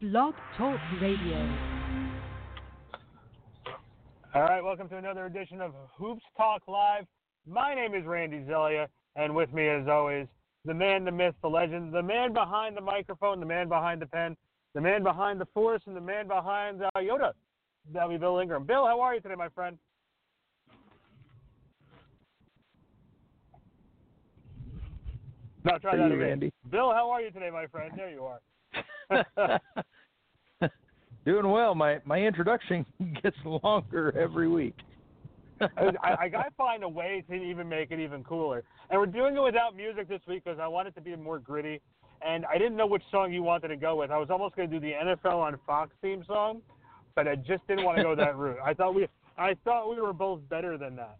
Blog Talk Radio. All right, welcome to another edition of Hoops Talk Live. My name is Randy Zellea, and with me, as always, the man, the myth, the legend, the man behind the microphone, the man behind the pen, the man behind the force, and the man behind uh, Yoda. That'll be Bill Ingram. Bill, how are you today, my friend? No, try Are that again. Randy? Bill, how are you today, my friend? There you are. Doing well. My my introduction gets longer every week. I, I gotta find a way to even make it even cooler. And we're doing it without music this week because I want it to be more gritty. And I didn't know which song you wanted to go with. I was almost gonna do the NFL on Fox theme song, but I just didn't want to go that route. I thought we I thought we were both better than that.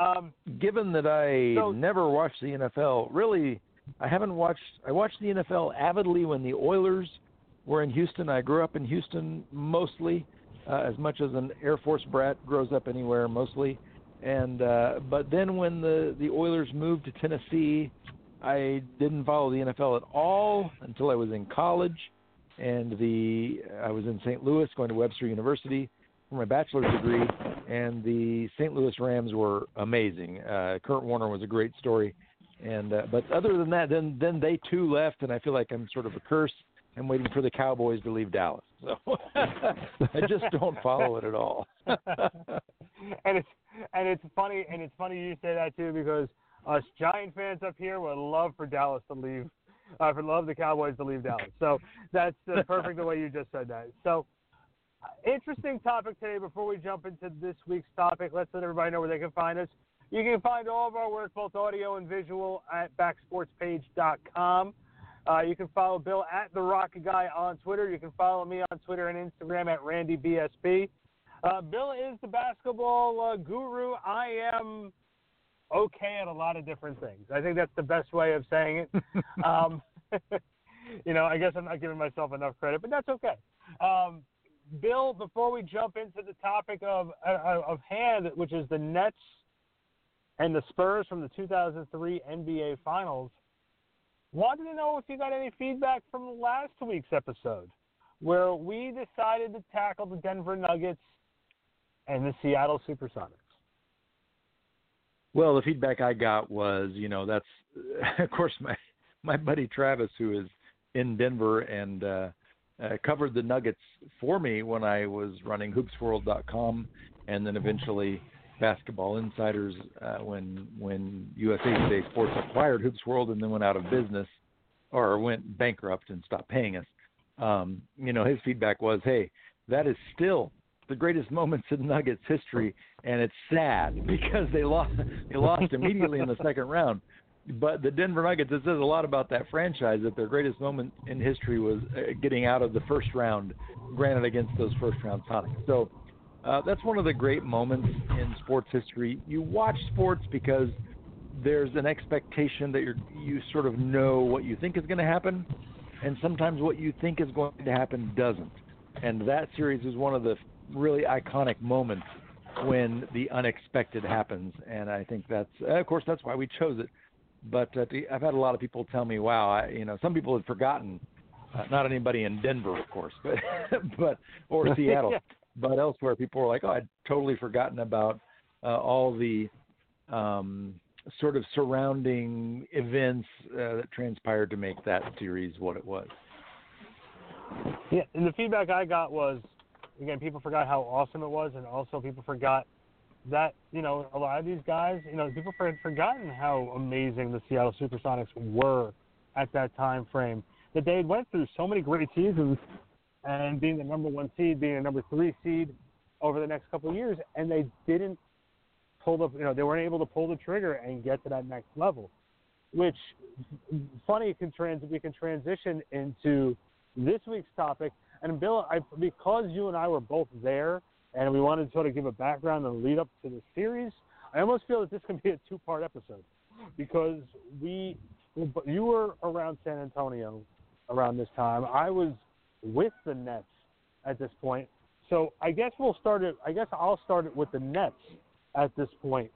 Um, Given that I So- never watched the NFL, really, I haven't watched. I watched the NFL avidly when the Oilers were in Houston. I grew up in Houston mostly, uh, as much as an Air Force brat grows up anywhere mostly. And uh, but then when the the Oilers moved to Tennessee, I didn't follow the NFL at all until I was in college, and the I was in St. Louis going to Webster University for my bachelor's degree, and the St. Louis Rams were amazing. Uh, Kurt Warner was a great story, and uh, but other than that, then then they too left, and I feel like I'm sort of a curse. I'm waiting for the Cowboys to leave Dallas, so I just don't follow it at all. and it's and it's funny and it's funny you say that too because us Giant fans up here would love for Dallas to leave, uh, for love the Cowboys to leave Dallas. So that's uh, perfect the way you just said that. So uh, interesting topic today. Before we jump into this week's topic, let's let everybody know where they can find us. You can find all of our work, both audio and visual, at backsportspage.com. Uh, you can follow Bill at the Rocket Guy on Twitter. You can follow me on Twitter and Instagram at RandyBSP. Uh, Bill is the basketball uh, guru. I am okay at a lot of different things. I think that's the best way of saying it. um, you know, I guess I'm not giving myself enough credit, but that's okay. Um, Bill, before we jump into the topic of uh, of hand, which is the Nets and the Spurs from the 2003 NBA Finals, wanted to know if you got any feedback from last week's episode, where we decided to tackle the Denver Nuggets and the Seattle SuperSonics. Well, the feedback I got was, you know, that's of course my my buddy Travis, who is in Denver and uh, uh, covered the Nuggets for me when I was running HoopsWorld.com, and then eventually Basketball Insiders uh, when when USA Today Sports acquired Hoops World and then went out of business or went bankrupt and stopped paying us. Um, you know, his feedback was, "Hey, that is still the greatest moments in Nuggets history, and it's sad because they lost they lost immediately in the second round. But the Denver Nuggets, it says a lot about that franchise that their greatest moment in history was uh, getting out of the first round, granted against those first round Sonics. So uh, that's one of the great moments in sports history. You watch sports because there's an expectation that you're you sort of know what you think is going to happen, and sometimes what you think is going to happen doesn't. And that series is one of the really iconic moments when the unexpected happens, and I think that's of course that's why we chose it. But uh, I've had a lot of people tell me, "Wow, I, you know, some people had forgotten." Uh, not anybody in Denver, of course, but but or Seattle. But elsewhere, people were like, "Oh, I'd totally forgotten about uh, all the um, sort of surrounding events uh, that transpired to make that series what it was." Yeah, and the feedback I got was, again, people forgot how awesome it was, and also people forgot that you know a lot of these guys, you know, people had forgotten how amazing the Seattle SuperSonics were at that time frame. That they went through so many great seasons, and being the number one seed, being a number three seed over the next couple of years, and they didn't pull the, you know, they weren't able to pull the trigger and get to that next level. Which, funny, can trans we can transition into this week's topic. And Bill, I, because you and I were both there, and we wanted to sort of give a background and lead up to the series, I almost feel that this can be a two-part episode because we, you were around San Antonio around this time. I was with the Nets at this point. So I guess we'll start it. I guess I'll start it with the Nets at this point.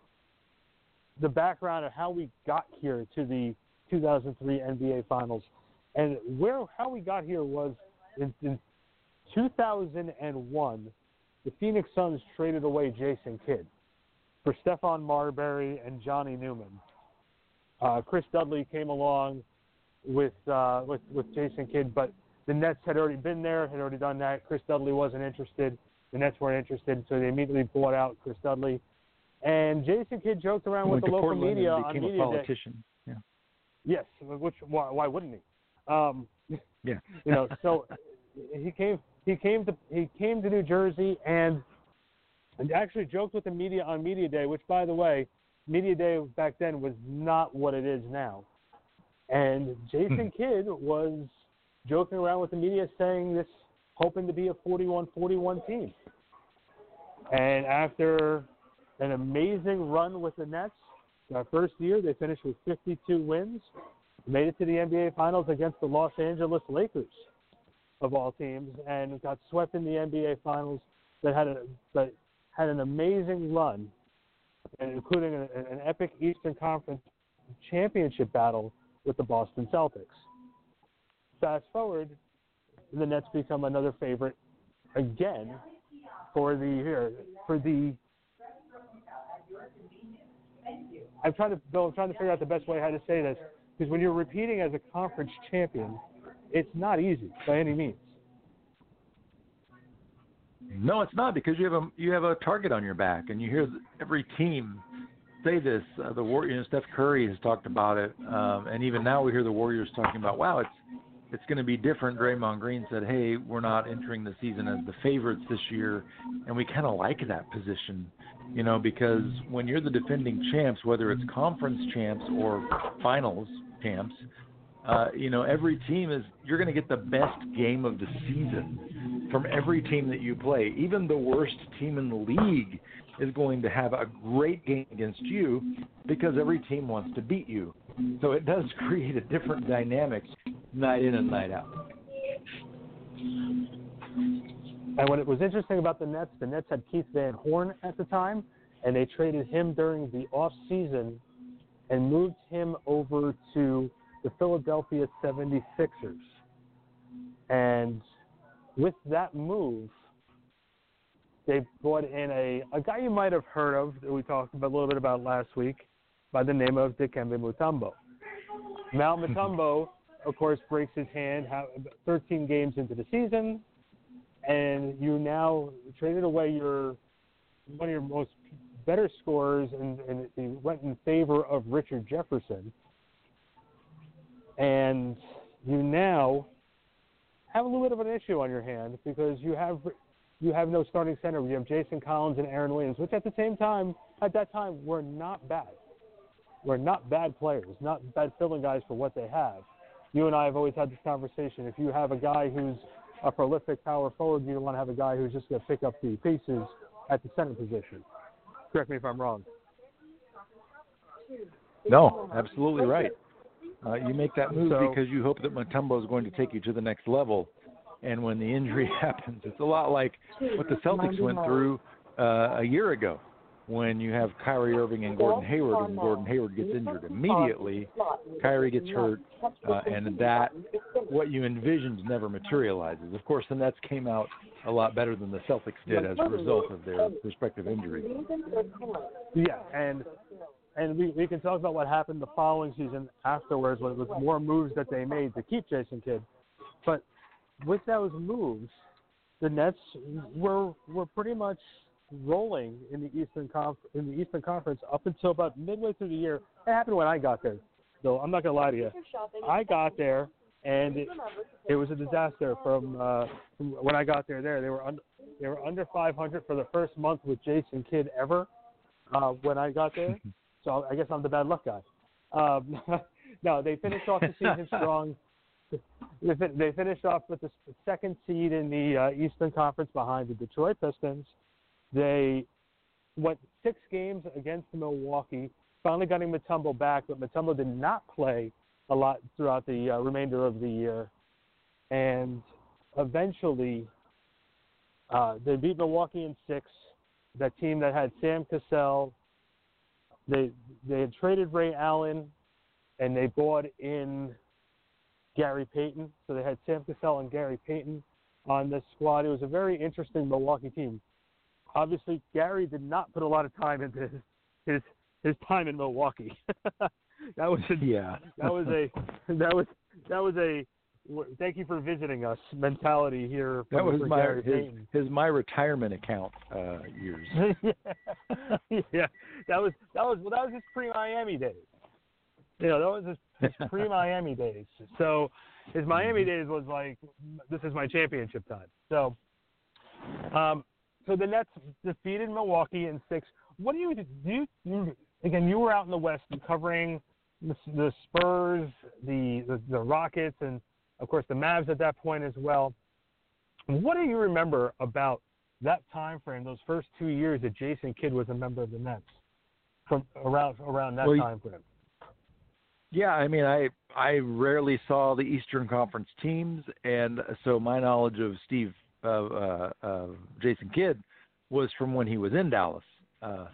The background of how we got here to the 2003 NBA Finals, and where how we got here was in, in 2001, the Phoenix Suns traded away Jason Kidd for Stephon Marbury and Johnny Newman. Uh, Chris Dudley came along with uh, with with Jason Kidd, but the Nets had already been there, had already done that. Chris Dudley wasn't interested. The Nets weren't interested, so they immediately bought out Chris Dudley. And Jason Kidd joked around with the local Portland media and on became media a day. politician. Yeah. Yes, which why, why wouldn't he? Um, Yeah. you know, so he came he came to he came to New Jersey and and actually joked with the media on media day, which by the way, media day back then was not what it is now. And Jason Kidd was joking around with the media saying this hoping to be a 41-41 team. And after an amazing run with the Nets, their first year they finished with 52 wins, made it to the NBA Finals against the Los Angeles Lakers of all teams, and got swept in the NBA Finals. That had a that had an amazing run, including an, an epic Eastern Conference championship battle with the Boston Celtics. Fast forward, the Nets become another favorite again for the here for the. I'm trying to Bill. I'm trying to figure out the best way how to say this because when you're repeating as a conference champion, it's not easy by any means. No, it's not because you have a you have a target on your back, and you hear every team say this. Uh, the War, you know, Steph Curry has talked about it, um, and even now we hear the Warriors talking about, wow, it's it's going to be different. Draymond Green said, hey, we're not entering the season as the favorites this year, and we kind of like that position, you know, because when you're the defending champs, whether it's conference champs or finals champs, uh, you know, every team is you're going to get the best game of the season from every team that you play. Even the worst team in the league is going to have a great game against you because every team wants to beat you. So it does create a different dynamic night in and night out. And what it was interesting about the Nets, the Nets had Keith Van Horn at the time, and they traded him during the off season and moved him over to the Philadelphia 76ers. And with that move, they brought in a, a guy you might have heard of that we talked about, a little bit about last week by the name of Dikembe Mutombo. Mal Mutombo, of course, breaks his hand 13 games into the season, and you now traded away your one of your most better scorers, and, and he went in favor of Richard Jefferson. And you now have a little bit of an issue on your hand because you have you have no starting center. You have Jason Collins and Aaron Williams, which at the same time, at that time, were not bad. Were not bad players, not bad filling guys for what they have. You and I have always had this conversation. If you have a guy who's a prolific power forward, you don't want to have a guy who's just going to pick up the pieces at the center position. Correct me if I'm wrong. No, absolutely right. Uh, you make that move So- because you hope that Mutombo is going to take you to the next level. And when the injury happens, it's a lot like what the Celtics went through uh, a year ago when you have Kyrie Irving and Gordon Hayward, and Gordon Hayward gets injured immediately. Kyrie gets hurt, uh, and that what you envisioned never materializes. Of course, the Nets came out a lot better than the Celtics did as a result of their respective injuries. Yeah, and and we, we can talk about what happened the following season afterwards with, with more moves that they made to keep Jason Kidd. But with those moves, the Nets were were pretty much rolling in the Eastern Conf- in the Eastern Conference up until about midway through the year. It happened when I got there. Though I'm not gonna lie to you, I got there and it, it was a disaster from, uh, from when I got there. There they were un- they were under 500 for the first month with Jason Kidd ever uh, when I got there. So I guess I'm the bad luck guy. Um, no, they finished off the season strong. They, fin- they finished off with the second seed in the uh, Eastern Conference behind the Detroit Pistons. They went six games against Milwaukee. Finally getting Mutombo back, but Mutombo did not play a lot throughout the uh, remainder of the year. And eventually, uh, they beat Milwaukee in six. That team that had Sam Cassell, they they had traded Ray Allen, and they bought in Gary Payton. So they had Sam Cassell and Gary Payton, on this squad. It was a very interesting Milwaukee team. Obviously, Gary did not put a lot of time into his his, his time in Milwaukee. that was a, yeah. that was a that was that was a thank you for visiting us mentality here. That was my Gary his, Payton. his my retirement account uh, years. yeah, that was that was well, that was his pre-Miami days. You know, that was his, his pre-Miami days. So his Miami days was like, this is my championship time. So, um, so the Nets defeated Milwaukee in six. What do you do? You, you again? You were out in the West covering the, the Spurs, the, the the Rockets, and of course the Mavs at that point as well. What do you remember about that time frame, those first two years that Jason Kidd was a member of the Nets, from around around that Well, time frame? Yeah, I mean, I I rarely saw the Eastern Conference teams, and so my knowledge of Steve uh, uh, uh, Jason Kidd was from when he was in Dallas. Uh,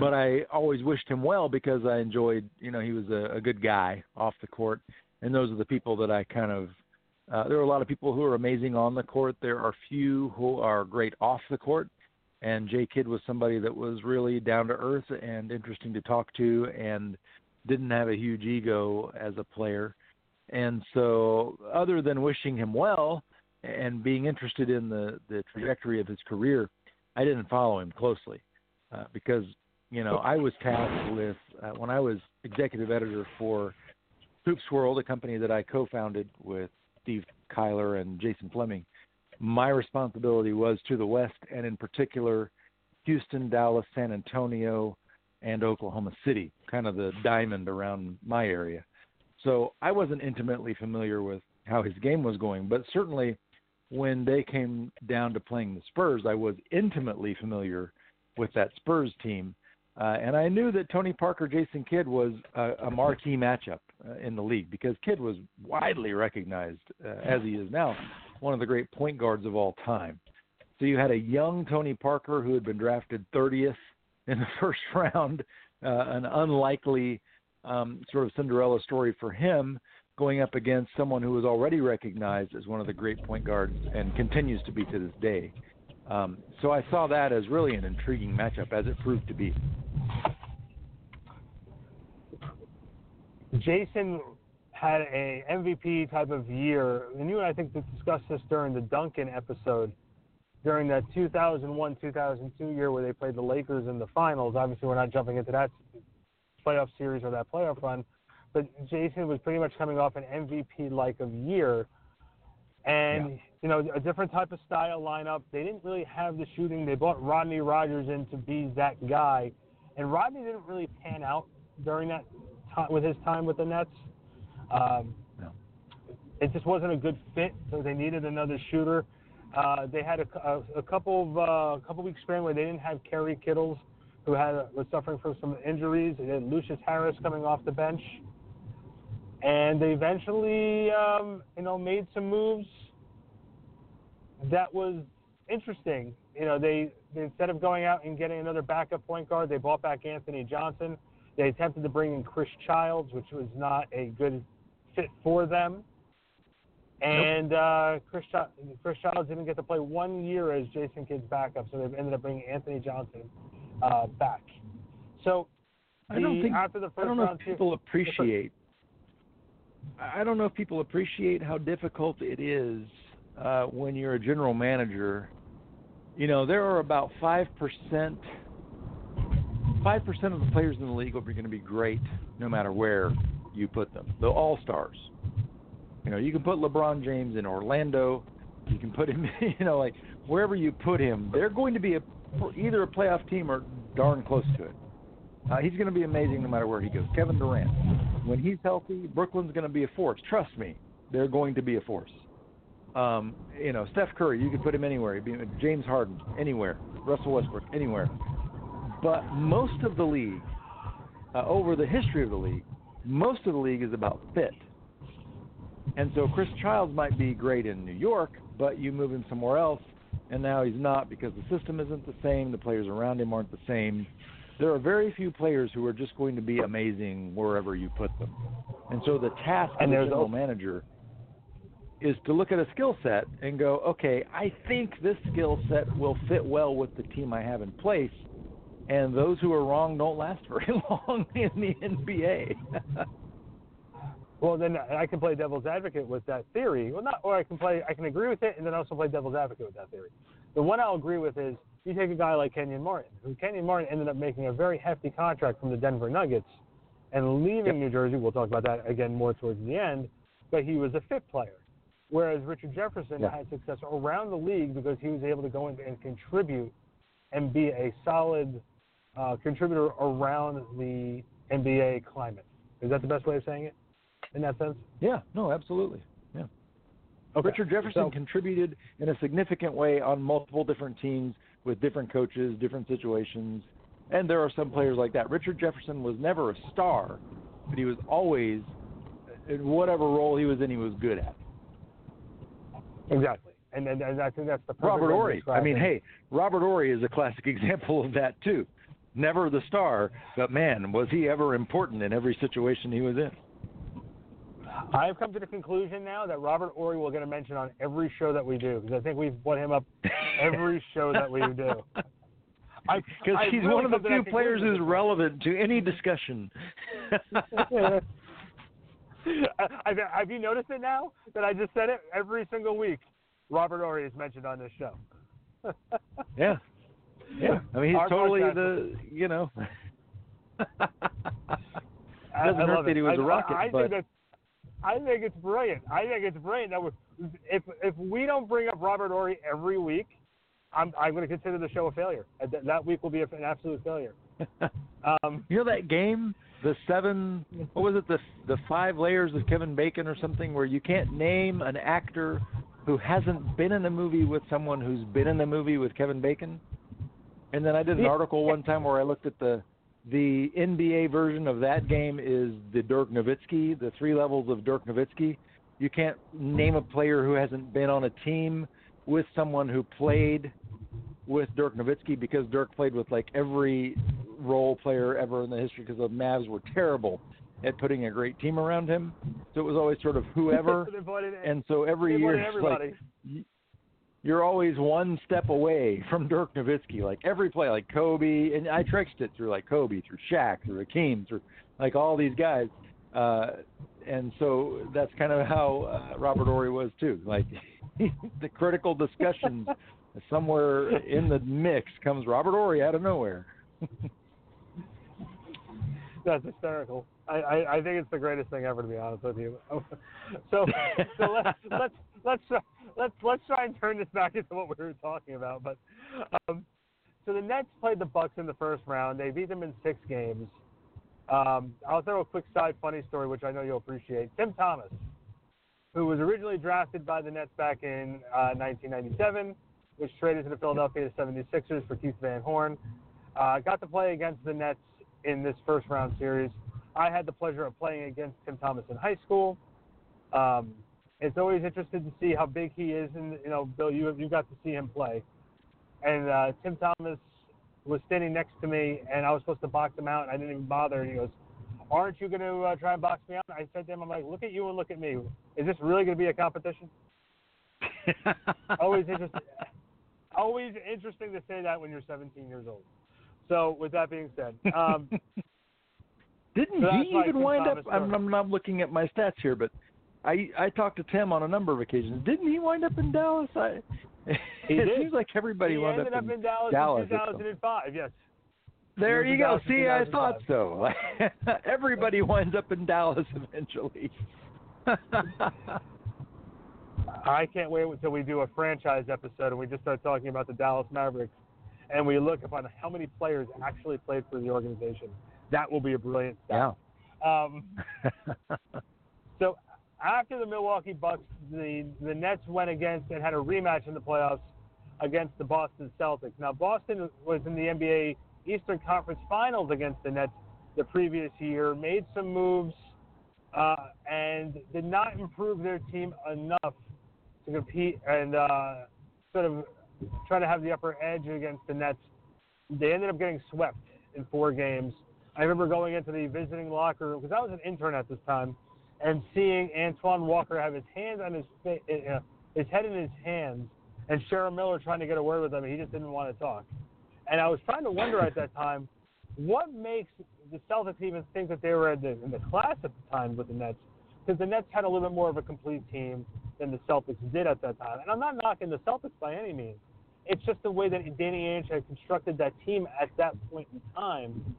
but I always wished him well because I enjoyed, you know, he was a, a good guy off the court, and those are the people that I kind of. Uh, there are a lot of people who are amazing on the court. There are few who are great off the court, and Jay Kidd was somebody that was really down to earth and interesting to talk to, and didn't have a huge ego as a player. And so, other than wishing him well and being interested in the, the trajectory of his career, I didn't follow him closely uh, because, you know, I was tasked with, uh, when I was executive editor for Hoops World, a company that I co founded with Steve Kyler and Jason Fleming, my responsibility was to the West and, in particular, Houston, Dallas, San Antonio, and Oklahoma City, kind of the diamond around my area. So I wasn't intimately familiar with how his game was going, but certainly when they came down to playing the Spurs, I was intimately familiar with that Spurs team. Uh, and I knew that Tony Parker, Jason Kidd was a, a marquee matchup uh, in the league because Kidd was widely recognized, uh, as he is now, one of the great point guards of all time. So you had a young Tony Parker who had been drafted 30th in the first round, uh, an unlikely um, sort of Cinderella story for him, going up against someone who was already recognized as one of the great point guards and continues to be to this day. Um, so I saw that as really an intriguing matchup, as it proved to be. Jason had a MVP type of year, and you and I think discussed this during the Duncan episode during that 2001-2002 year where they played the Lakers in the finals. Obviously, we're not jumping into that playoff series or that playoff run, but Jason was pretty much coming off an MVP-like of year, and Yeah. you know a different type of style lineup. They didn't really have the shooting. They brought Rodney Rogers in to be that guy, and Rodney didn't really pan out during that time with his time with the Nets. Um, No. It just wasn't a good fit, so they needed another shooter. Uh, they had a, a, a couple of uh, couple weeks span where they didn't have Kerry Kittles, who had was suffering from some injuries. They had Lucius Harris coming off the bench, and they eventually, um, you know, made some moves. That was interesting. You know, they, they instead of going out and getting another backup point guard, they bought back Anthony Johnson. They attempted to bring in Chris Childs, which was not a good fit for them. And uh, Chris, Chris Childs didn't get to play one year as Jason Kidd's backup, so they ended up bringing Anthony Johnson uh, back. So I don't think after the I don't know round, if people appreciate. I I don't know if people appreciate how difficult it is uh, when you're a general manager. You know, there are about five percent. Five percent of the players in the league are going to be great, no matter where you put them. The all stars. You know, you can put LeBron James in Orlando. You can put him, you know, like wherever you put him, they're going to be a either a playoff team or darn close to it. Uh, he's going to be amazing no matter where he goes. Kevin Durant, when he's healthy, Brooklyn's going to be a force. Trust me, they're going to be a force. Um, you know, Steph Curry, you could put him anywhere. Be, James Harden, anywhere. Russell Westbrook, anywhere. But most of the league, uh, over the history of the league, most of the league is about fit. And so Chris Childs might be great in New York, but you move him somewhere else, and now he's not because the system isn't the same. The players around him aren't the same. There are very few players who are just going to be amazing wherever you put them. And so the task of And the there's general also- manager is to look at a skill set and go, okay, I think this skill set will fit well with the team I have in place. And those who are wrong don't last very long in the NBA. well, then I can play devil's advocate with that theory. Well, not, or I can play, I can agree with it, and then also play devil's advocate with that theory. The one I'll agree with is you take a guy like Kenyon Martin, who Kenyon Martin ended up making a very hefty contract from the Denver Nuggets and leaving yep. New Jersey. We'll talk about that again more towards the end, but he was a fit player. Whereas Richard Jefferson yeah. had success around the league because he was able to go in and contribute and be a solid uh, contributor around the NBA climate. Is that the best way of saying it in that sense? Yeah, no, absolutely. Yeah. Okay. Richard Jefferson so, contributed in a significant way on multiple different teams with different coaches, different situations. And there are some players like that. Richard Jefferson was never a star, but he was always, in whatever role he was in, he was good at. Exactly. And, and, and I think that's the Robert Horry. I mean, hey, Robert Horry is a classic example of that too. Never the star, but man, was he ever important in every situation he was in. I've come to the conclusion now that Robert Horry will get a mention on every show that we do because I think we've put him up every show that we do. Because he's really one of the few players who's relevant to any discussion. have you noticed it now that I just said it every single week? Robert Horry is mentioned on this show. yeah, yeah. I mean, he's Our totally the you know. doesn't hurt that he was I, a rocket, I, I but think that's, I think it's brilliant. I think it's brilliant that if if we don't bring up Robert Horry every week, I'm I'm going to consider the show a failure. That, that week will be an absolute failure. Um, you know that game the seven what was it the the five layers of Kevin Bacon or something where you can't name an actor who hasn't been in a movie with someone who's been in a movie with Kevin Bacon. And then I did an article one time where I looked at the the NBA version of that game is the Dirk Nowitzki, the three levels of Dirk Nowitzki. You can't name a player who hasn't been on a team with someone who played with Dirk Nowitzki because Dirk played with like every role player ever in the history because the Mavs were terrible at putting a great team around him. So it was always sort of whoever. and so every year like you're always one step away from Dirk Nowitzki. Like every play, like Kobe, and I trexed it through like Kobe, through Shaq, through Hakeem, through like all these guys. Uh, and so that's kind of how uh, Robert Horry was too. Like the critical discussions somewhere in the mix comes Robert Horry out of nowhere. That's hysterical. I, I, I think it's the greatest thing ever, to be honest with you. so so let's let's let's let's let's try and turn this back into what we were talking about. But um, so the Nets played the Bucks in the first round. They beat them in six games. Um, I'll throw a quick side funny story, which I know you'll appreciate. Tim Thomas, who was originally drafted by the Nets back in uh, 1997 was traded to the Philadelphia 76ers for Keith Van Horn. Uh, got to play against the Nets in this first round series. I had the pleasure of playing against Tim Thomas in high school. Um, it's always interesting to see how big he is, and you know, Bill, you you got to see him play. And uh, Tim Thomas was standing next to me, and I was supposed to box him out, and I didn't even bother. And he goes, "Aren't you going to uh, try and box me out?" I said to him, "I'm like, look at you and look at me. Is this really going to be a competition?" always interesting always interesting to say that when you're 17 years old. So, with that being said, um, didn't so he even wind up? I'm, I'm not looking at my stats here, but I I talked to Tim on a number of occasions. Didn't he wind up in Dallas? I, he it did. seems like everybody he wound ended up, up in, in Dallas, Dallas in 2005. Yes. There you go. See, I thought so. everybody winds up in Dallas eventually. I can't wait until we do a franchise episode and we just start talking about the Dallas Mavericks and we look upon how many players actually played for the organization. That will be a brilliant stuff. Yeah. Um, so after the Milwaukee Bucks, the the Nets went against and had a rematch in the playoffs against the Boston Celtics. Now Boston was in the NBA Eastern Conference Finals against the Nets the previous year, made some moves, uh, and did not improve their team enough to compete and uh, sort of try to have the upper edge against the Nets. They ended up getting swept in four games. I remember going into the visiting locker room because I was an intern at this time, and seeing Antoine Walker have his hands on his fa- uh, his head in his hands, and Sharon Miller trying to get a word with him, he just didn't want to talk. And I was trying to wonder at that time, what makes the Celtics even think that they were in the, in the class at the time with the Nets? Because the Nets had a little bit more of a complete team than the Celtics did at that time. And I'm not knocking the Celtics by any means. It's just the way that Danny Ainge had constructed that team at that point in time.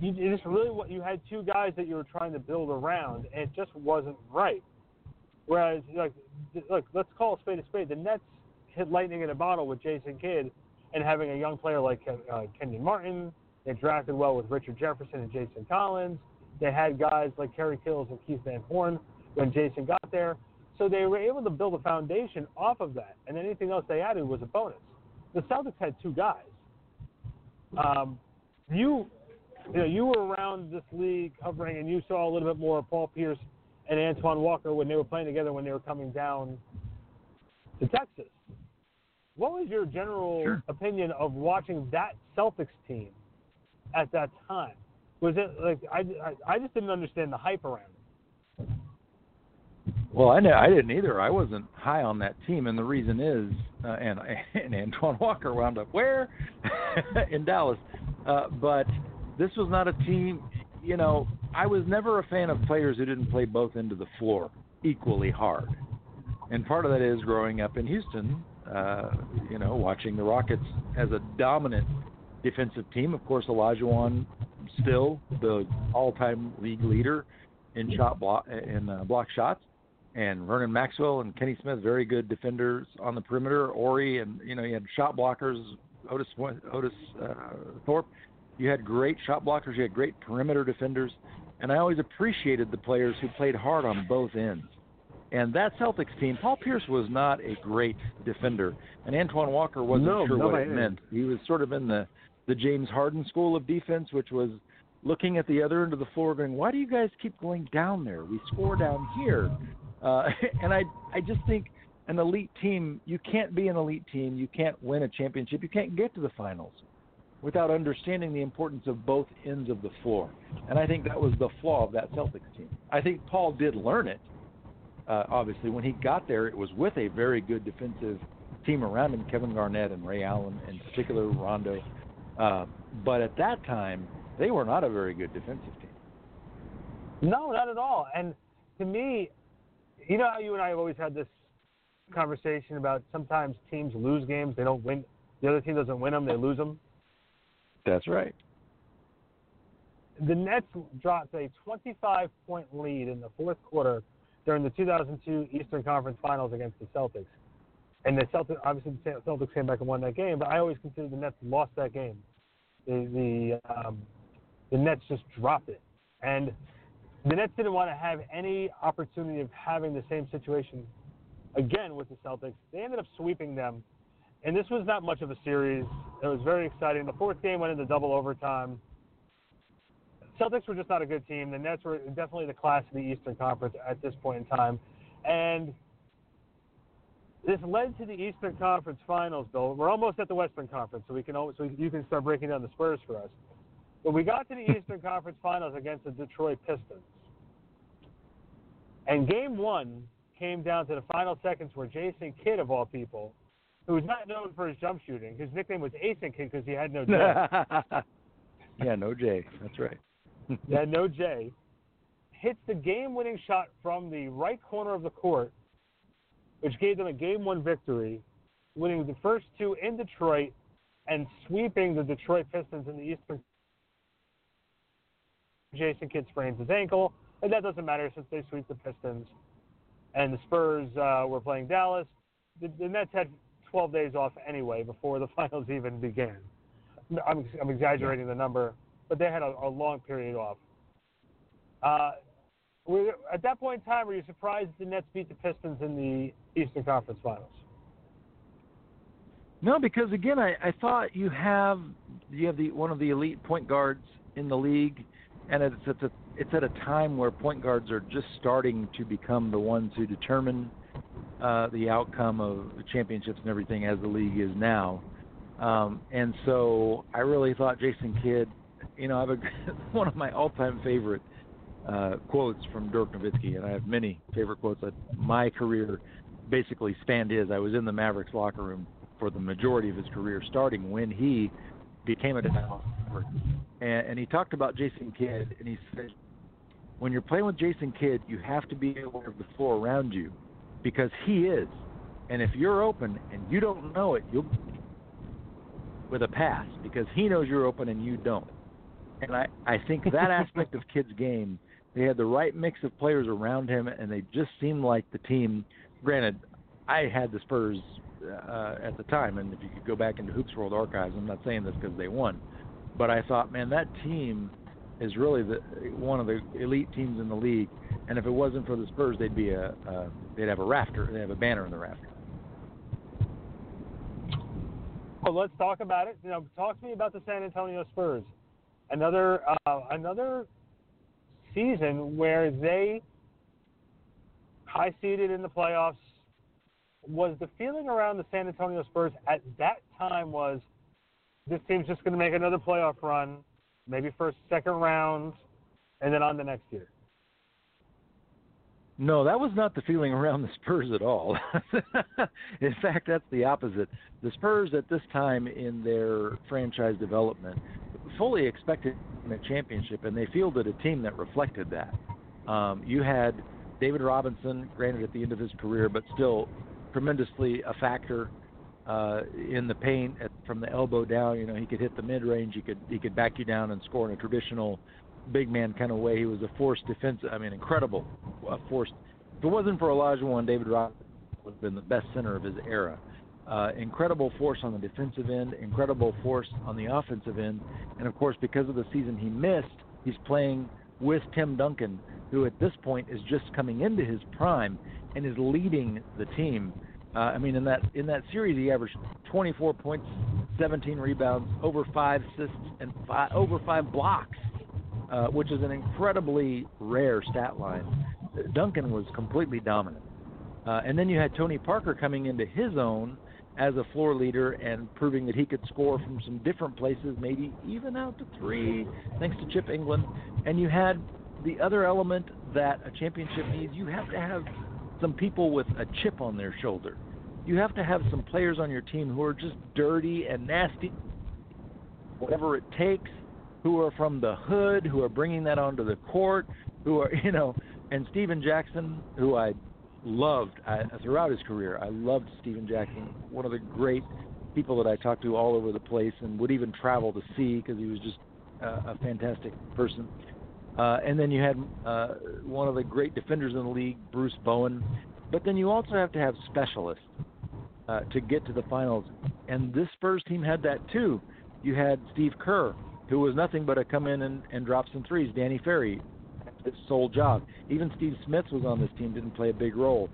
You just really what you had two guys that you were trying to build around, and it just wasn't right. Whereas, like, look, let's call a spade a spade. The Nets hit lightning in a bottle with Jason Kidd and having a young player like uh, Kenyon Martin. They drafted well with Richard Jefferson and Jason Collins. They had guys like Kerry Kittles and Keith Van Horn when Jason got there. So they were able to build a foundation off of that, and anything else they added was a bonus. The Celtics had two guys. Um, you, you know, you were around this league covering, and you saw a little bit more of Paul Pierce and Antoine Walker when they were playing together when they were coming down to Texas. What was your general sure. opinion of watching that Celtics team at that time? Was it like I, I, I just didn't understand the hype around it. Well, I know I didn't either. I wasn't high on that team, and the reason is, uh, and and Antoine Walker wound up where in Dallas, uh, but this was not a team. You know, I was never a fan of players who didn't play both ends of the floor equally hard, and part of that is growing up in Houston. Uh, you know, watching the Rockets as a dominant defensive team. Of course, Olajuwon still the all-time league leader in shot block in uh, block shots and Vernon Maxwell and Kenny Smith, very good defenders on the perimeter. Horry and you know you had shot blockers, Otis Otis uh, Thorpe. You had great shot blockers. You had great perimeter defenders, and I always appreciated the players who played hard on both ends. And that Celtics team, Paul Pierce was not a great defender, and Antoine Walker wasn't no, sure no, what it meant. He was sort of in the the James Harden school of defense, which was looking at the other end of the floor, going, "Why do you guys keep going down there? We score down here." Uh, and I I just think an elite team, you can't be an elite team, you can't win a championship, you can't get to the finals without understanding the importance of both ends of the floor. And I think that was the flaw of that Celtics team. I think Paul did learn it. Uh, obviously, when he got there, it was with a very good defensive team around him, Kevin Garnett and Ray Allen, in particular Rondo. Uh, but at that time, they were not a very good defensive team. No, not at all. And to me, you know how you and I have always had this conversation about sometimes teams lose games, they don't win. The other team doesn't win them, they lose them. That's right. The Nets dropped a 25 point lead in the fourth quarter during the 2002 Eastern Conference Finals against the Celtics. And the Celtics, obviously, the Celtics came back and won that game, but I always consider the Nets lost that game. The the, um, the Nets just dropped it, and the Nets didn't want to have any opportunity of having the same situation again with the Celtics. They ended up sweeping them, and this was not much of a series. It was very exciting. The fourth game went into double overtime. Celtics were just not a good team. The Nets were definitely the class of the Eastern Conference at this point in time, and this led to the Eastern Conference Finals. Bill, we're almost at the Western Conference, so we can so you can start breaking down the Spurs for us. But we got to the Eastern Conference Finals against the Detroit Pistons. And game one came down to the final seconds where Jason Kidd, of all people, who was not known for his jump shooting, his nickname was Asen Kidd because he had no J. yeah, no J. That's right. yeah, no J. Hits the game-winning shot from the right corner of the court, which gave them a game-one victory, winning the first two in Detroit and sweeping the Detroit Pistons in the Eastern. Jason Kidd sprains his ankle and that doesn't matter since they sweep the Pistons, and the Spurs uh, were playing Dallas. The, the Nets had 12 days off anyway before the finals even began. I'm, I'm exaggerating the number, but they had a, a long period off. Uh, were, at that point in time, were you surprised the Nets beat the Pistons in the Eastern Conference Finals? No, because again, I, I thought you have you have the one of the elite point guards in the league, and it's it's a it's at a time where point guards are just starting to become the ones who determine uh, the outcome of championships and everything as the league is now. Um, and so I really thought Jason Kidd, you know, I have a, one of my all-time favorite uh, quotes from Dirk Nowitzki, and I have many favorite quotes. That my career basically spanned his. I was in the Mavericks locker room for the majority of his career, starting when he became a Dallas and, and he talked about Jason Kidd, and he said, when you're playing with Jason Kidd, you have to be aware of the floor around you, because he is. And if you're open and you don't know it, you'll with a pass because he knows you're open and you don't. And I I think that aspect of Kidd's game, they had the right mix of players around him, and they just seemed like the team. Granted, I had the Spurs uh, at the time, and if you could go back into Hoops World archives, I'm not saying this because they won, but I thought, man, that team is really the one of the elite teams in the league. And if it wasn't for the Spurs, they'd be a they'd have a rafter, they'd have a banner in the rafter. Well, let's talk about it. You know, talk to me about the San Antonio Spurs. Another uh, another season where they high seeded in the playoffs. Was the feeling around the San Antonio Spurs at that time was this team's just going to make another playoff run, maybe first, second round, and then on the next year? No, that was not the feeling around the Spurs at all. in fact, that's the opposite. The Spurs at this time in their franchise development fully expected a championship, and they fielded a team that reflected that. Um, you had David Robinson, granted at the end of his career, but still tremendously a factor uh, in the paint at, from the elbow down. You know, he could hit the mid range. He could he could back you down and score in a traditional big man kind of way. He was a force defense. I mean, incredible a force. If it wasn't for Olajuwon, David Robinson would have been the best center of his era. Uh, incredible force on the defensive end, incredible force on the offensive end, and of course, because of the season he missed, he's playing with Tim Duncan, who at this point is just coming into his prime and is leading the team uh, I mean, in that in that series, he averaged 24 points, 17 rebounds, over five assists, and five, over five blocks, uh, which is an incredibly rare stat line. Duncan was completely dominant, uh, and then you had Tony Parker coming into his own as a floor leader and proving that he could score from some different places, maybe even out to three, thanks to Chip Engelland. And you had the other element that a championship needs. You have to have some people with a chip on their shoulder you have to have some players on your team who are just dirty and nasty, whatever it takes, who are from the hood, who are bringing that onto the court, who are, you know, and Stephen Jackson, who I loved I, throughout his career. I loved Stephen Jackson, one of the great people that I talked to all over the place and would even travel to see because he was just uh, a fantastic person. Uh, and then you had uh, one of the great defenders in the league, Bruce Bowen. But then you also have to have specialists uh, to get to the finals. And this Spurs team had that too. You had Steve Kerr, who was nothing but a come in and, and drop some threes. Danny Ferry, his sole job. Even Steve Smith was on this team, didn't play a big role.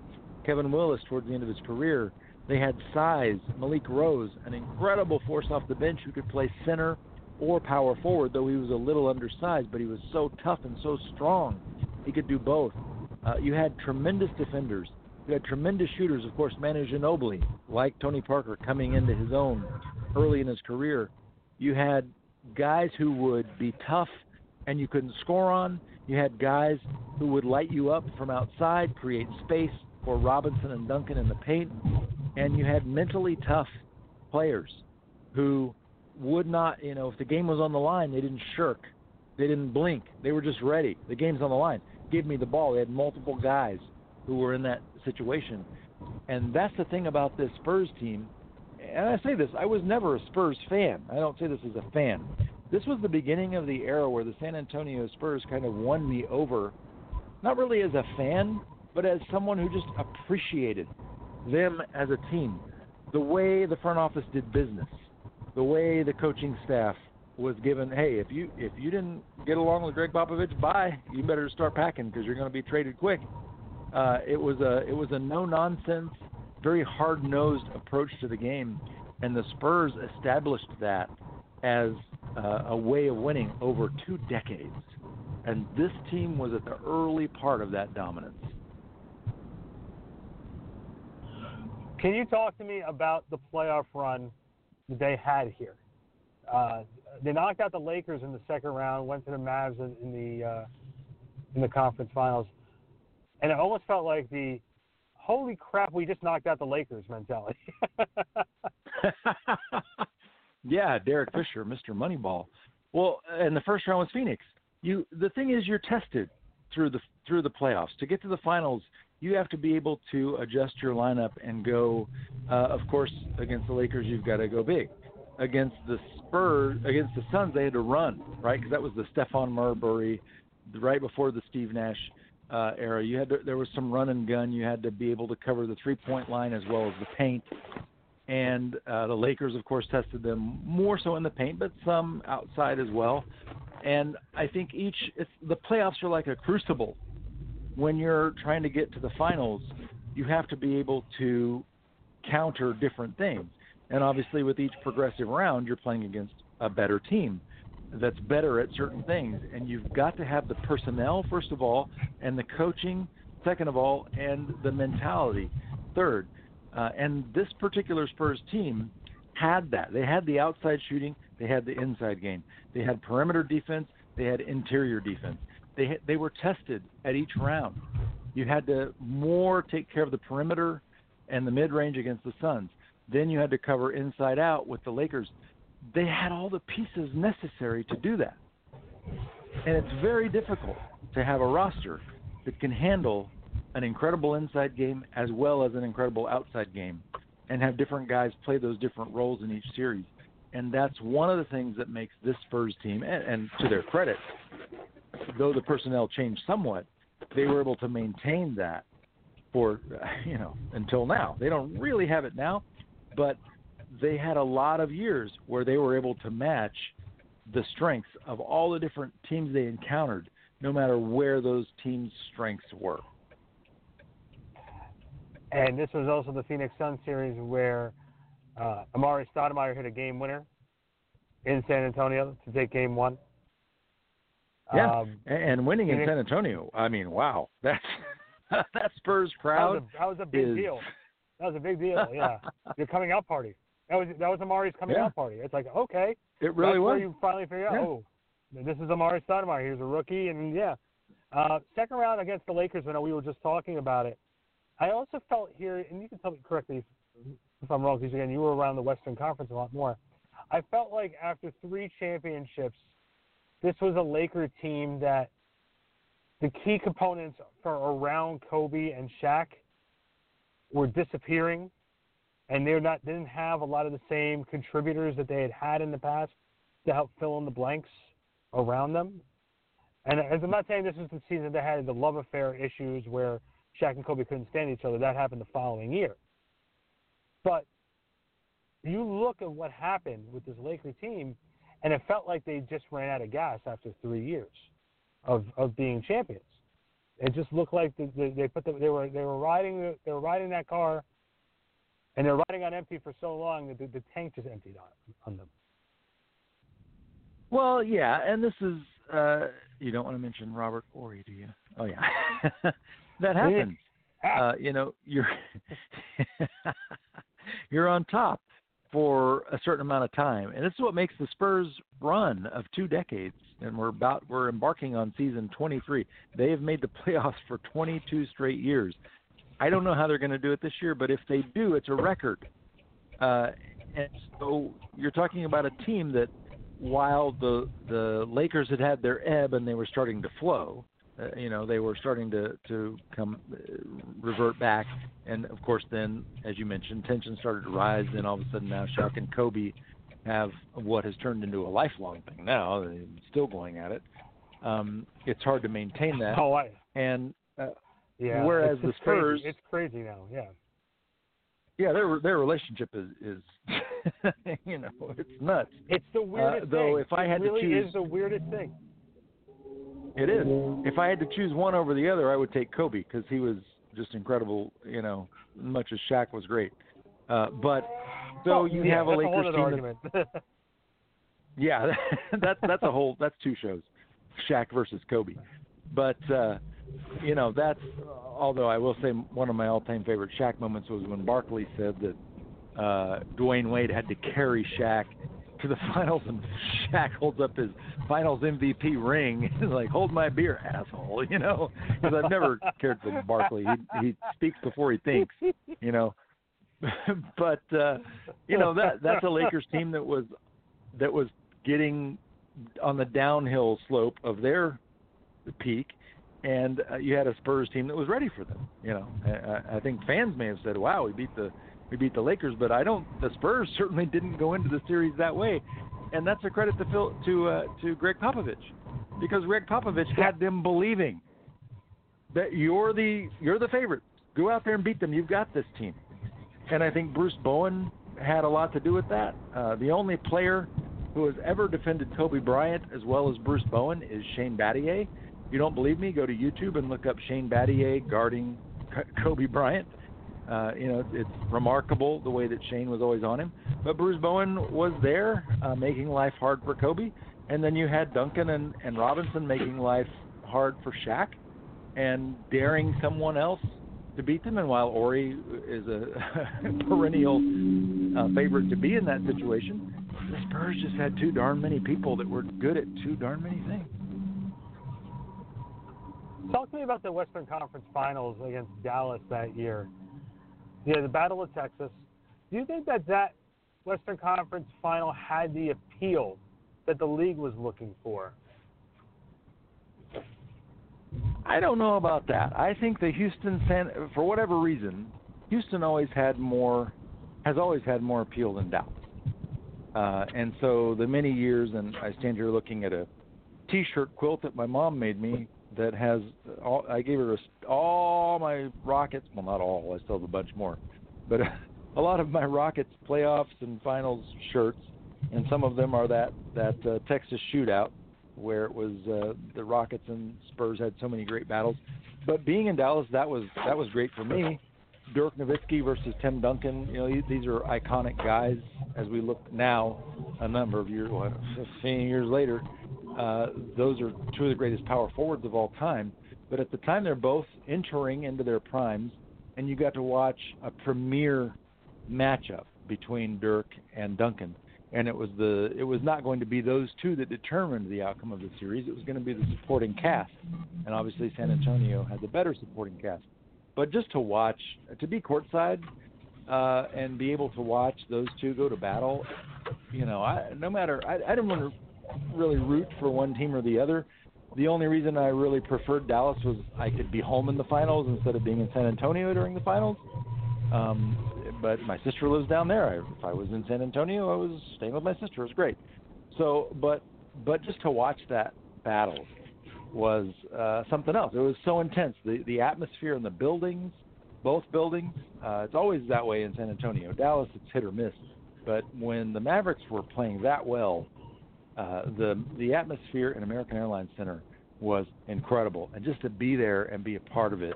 Kevin Willis, towards the end of his career, they had size. Malik Rose, an incredible force off the bench who could play center or power forward, though he was a little undersized, but he was so tough and so strong. He could do both. Uh, you had tremendous defenders. You had tremendous shooters, of course, Manu Ginobili, like Tony Parker, coming into his own early in his career. You had guys who would be tough and you couldn't score on. You had guys who would light you up from outside, create space for Robinson and Duncan in the paint. And you had mentally tough players who would not, you know, if the game was on the line, they didn't shirk. They didn't blink. They were just ready. The game's on the line. Give me the ball. They had multiple guys who were in that situation. And that's the thing about this Spurs team. And I say this, I was never a Spurs fan. I don't say this as a fan. This was the beginning of the era where the San Antonio Spurs kind of won me over, not really as a fan, but as someone who just appreciated them as a team. The way the front office did business, the way the coaching staff was given, hey, if you if you didn't get along with Gregg Popovich, bye. You better start packing because you're going to be traded quick. Uh, it was a it was a no nonsense, very hard nosed approach to the game, and the Spurs established that as uh, a way of winning over two decades. And this team was at the early part of that dominance. Can you talk to me about the playoff run they had here? Uh, they knocked out the Lakers in the second round, went to the Mavs in, in the uh, in the conference finals, and it almost felt like the holy crap, we just knocked out the Lakers mentality. yeah, Derek Fisher, Mr. Moneyball. Well, and the first round was Phoenix. You the thing is you're tested through the through the playoffs. To get to the finals, you have to be able to adjust your lineup and go uh, of course against the Lakers you've got to go big. Against the Spurs, against the Suns they had to run, right? Cuz that was the Stephon Marbury right before the Steve Nash uh, era. You had to, there was some run and gun. You had to be able to cover the three point line as well as the paint. And uh, the Lakers, of course, tested them more so in the paint, but some outside as well. And I think each the playoffs are like a crucible. When you're trying to get to the finals, you have to be able to counter different things. And obviously, with each progressive round, you're playing against a better team that's better at certain things. And you've got to have the personnel, first of all, and the coaching, second of all, and the mentality, third. Uh, and this particular Spurs team had that. They had the outside shooting, they had the inside game, they had perimeter defense, they had interior defense. They they were tested at each round. You had to more take care of the perimeter and the mid range against the Suns. Then you had to cover inside out with the Lakers they had all the pieces necessary to do that. And it's very difficult to have a roster that can handle an incredible inside game as well as an incredible outside game and have different guys play those different roles in each series. And that's one of the things that makes this Spurs team, and, and to their credit, though the personnel changed somewhat, they were able to maintain that for, you know, until now. They don't really have it now, but they had a lot of years where they were able to match the strengths of all the different teams they encountered, no matter where those teams' strengths were. And this was also the Phoenix Sun series where uh, Amar'e Stoudemire hit a game winner in San Antonio to take game one. Yeah, um, and winning in San Antonio. I mean, wow, that's that Spurs crowd. That was a, that was a big is... deal. That was a big deal. Yeah, your coming out party. That was that was Amar'e's coming yeah. out party. It's like okay, it really was. You finally figure out, yeah. oh, this is Amar'e Stoudemire. He's a rookie, and yeah, uh, second round against the Lakers. I know we were just talking about it. I also felt here, and you can tell me correctly if, I'm wrong, because again, you were around the Western Conference a lot more. I felt like after three championships, this was a Laker team that the key components for around Kobe and Shaq were disappearing and they're not didn't have a lot of the same contributors that they had had in the past to help fill in the blanks around them. And as I'm not saying this was the season they had the love affair issues where Shaq and Kobe couldn't stand each other. That happened the following year. But you look at what happened with this Laker team, and it felt like they just ran out of gas after three years of of being champions. It just looked like they, they put the, they were they were riding they were riding that car and they're riding on empty for so long that the, the tank just emptied on on them. Well, yeah, and this is uh you don't want to mention Robert Horry, do you? Oh yeah, that happens. Uh, you know, you're you're on top for a certain amount of time, and this is what makes the Spurs run of two decades. And we're about we're embarking on season 23. They have made the playoffs for 22 straight years. I don't know how they're going to do it this year, but if they do, it's a record. Uh, and so you're talking about a team that, while the the Lakers had had their ebb and they were starting to flow, uh, you know, they were starting to to come uh, revert back, and of course, then as you mentioned, tension started to rise. Then all of a sudden, now Shaq and Kobe have what has turned into a lifelong thing. Now they're still going at it. Um, it's hard to maintain that. Oh, I. And uh, yeah. Whereas the Spurs, crazy. it's crazy now. Yeah. Yeah, their their relationship is is you know it's nuts. It's the weirdest uh, though, thing. if I it had really to choose, is the weirdest thing. It is. If I had to choose one over the other, I would take Kobe because he was just incredible. You know, much as Shaq was great. Uh, but so oh, you yeah, have a Lakers team. Argument. yeah, that's that's a whole that's two shows, Shaq versus Kobe. But uh, you know, that's although I will say one of my all-time favorite Shaq moments was when Barkley said that uh, Dwyane Wade had to carry Shaq to the finals and Shaq holds up his finals MVP ring and like, hold my beer, asshole, you know? Because I've never cared for Barkley. He he speaks before he thinks, you know. but uh, you know that that's a Lakers team that was that was getting on the downhill slope of their peak, and uh, you had a Spurs team that was ready for them. You know, I, I think fans may have said, "Wow, we beat the we beat the Lakers," but I don't. The Spurs certainly didn't go into the series that way, and that's a credit to Phil to uh, to Gregg Popovich, because Gregg Popovich had them believing that you're the you're the favorite. Go out there and beat them. You've got this team, and I think Bruce Bowen had a lot to do with that. Uh, the only player who has ever defended Kobe Bryant as well as Bruce Bowen is Shane Battier. If you don't believe me, go to YouTube and look up Shane Battier guarding Kobe Bryant. Uh, you know, it's remarkable the way that Shane was always on him. But Bruce Bowen was there, uh, making life hard for Kobe. And then you had Duncan and, and Robinson making life hard for Shaq and daring someone else to beat them. And while Horry is a perennial uh, favorite to be in that situation, the Spurs just had too darn many people that were good at too darn many things. Talk to me about the Western Conference Finals against Dallas that year. Yeah, the Battle of Texas. Do you think that that Western Conference Final had the appeal that the league was looking for? I don't know about that. I think the Houston, San, for whatever reason, Houston always had more, has always had more appeal than Dallas. Uh, and so the many years, and I stand here looking at a T-shirt quilt that my mom made me that has all, I gave her a, all my Rockets. Well, not all. I still have a bunch more, but a lot of my Rockets playoffs and finals shirts, and some of them are that that uh, Texas shootout where it was uh, the Rockets and Spurs had so many great battles. But being in Dallas, that was that was great for me. Dirk Nowitzki versus Tim Duncan. You know, these are iconic guys. As we look now, a number of years, what, 15 years later, uh, those are two of the greatest power forwards of all time. But at the time, they're both entering into their primes, and you got to watch a premier matchup between Dirk and Duncan. And it was the it was not going to be those two that determined the outcome of the series. It was going to be the supporting cast, and obviously San Antonio had the better supporting cast. But just to watch, to be courtside, uh, and be able to watch those two go to battle, you know, I, no matter I, I didn't want to really root for one team or the other. The only reason I really preferred Dallas was I could be home in the finals instead of being in San Antonio during the finals. Um, but my sister lives down there. I, if I was in San Antonio, I was staying with my sister. It was great. So, but but just to watch that battle was uh, something else. It was so intense. The the atmosphere in the buildings, both buildings. Uh, it's always that way in San Antonio. Dallas, it's hit or miss. But when the Mavericks were playing that well, uh, the the atmosphere in American Airlines Center was incredible, and just to be there and be a part of it,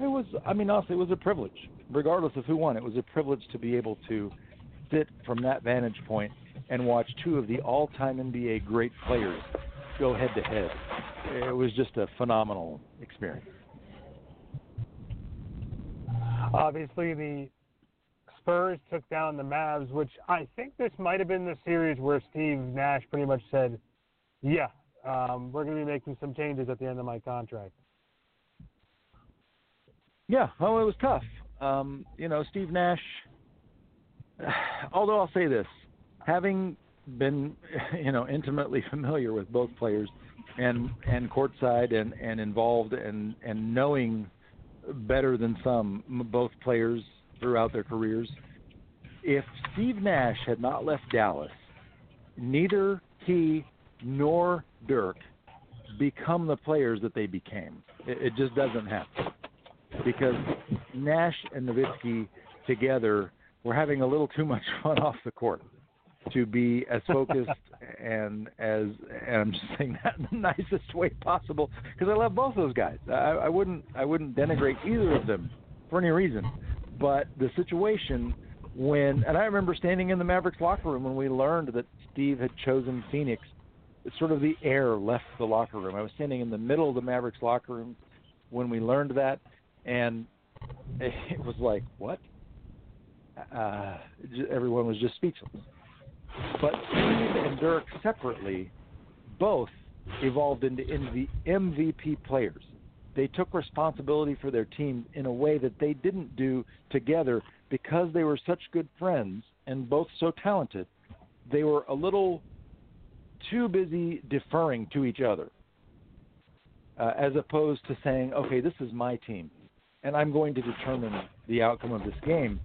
it was. I mean, honestly, it was a privilege. Regardless of who won, it was a privilege to be able to sit from that vantage point and watch two of the all-time NBA great players go head to head. It was just a phenomenal experience. Obviously, the Spurs took down the Mavs, which I think this might have been the series where Steve Nash pretty much said, "Yeah, um, we're going to be making some changes at the end of my contract." Yeah, well, it was tough. Um, you know, Steve Nash. Although I'll say this, having been, you know, intimately familiar with both players, and and courtside and and involved and and knowing better than some both players throughout their careers. If Steve Nash had not left Dallas, neither he nor Dirk become the players that they became. It, it just doesn't happen because Nash and Nowitzki together were having a little too much fun off the court to be as focused and as and I'm just saying that in the nicest way possible because I love both those guys. I, I wouldn't I wouldn't denigrate either of them for any reason, but the situation when and I remember standing in the Mavericks locker room when we learned that Steve had chosen Phoenix. Sort of the air left the locker room. I was standing in the middle of the Mavericks locker room when we learned that, and it was like, what? Uh, everyone was just speechless But Steve and Dirk separately both evolved into MVP players. They took responsibility for their team in a way that they didn't do together because they were such good friends and both so talented. They were a little too busy deferring to each other uh, as opposed to saying, okay, this is my team and I'm going to determine the outcome of this game.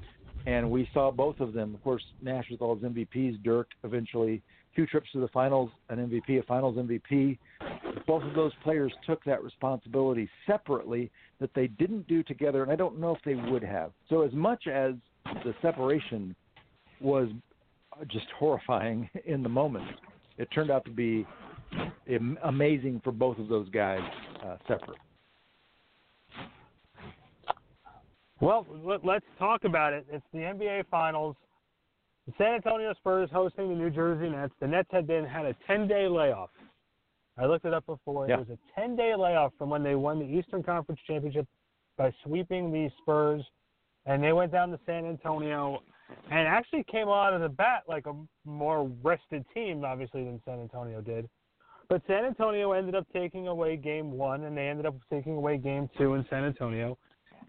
And we saw both of them. Of course, Nash with all his MVPs, Dirk eventually two trips to the finals, an MVP, a finals MVP. Both of those players took that responsibility separately that they didn't do together, and I don't know if they would have. So, as much as the separation was just horrifying in the moment, it turned out to be amazing for both of those guys uh, separate. Well, let's talk about it. It's the NBA Finals. The San Antonio Spurs hosting the New Jersey Nets. The Nets had been had a 10-day layoff. I looked it up before. Yeah. It was a 10-day layoff from when they won the Eastern Conference Championship by sweeping the Spurs, and they went down to San Antonio and actually came out of the bat like a more rested team, obviously, than San Antonio did. But San Antonio ended up taking away Game One, and they ended up taking away Game Two in San Antonio.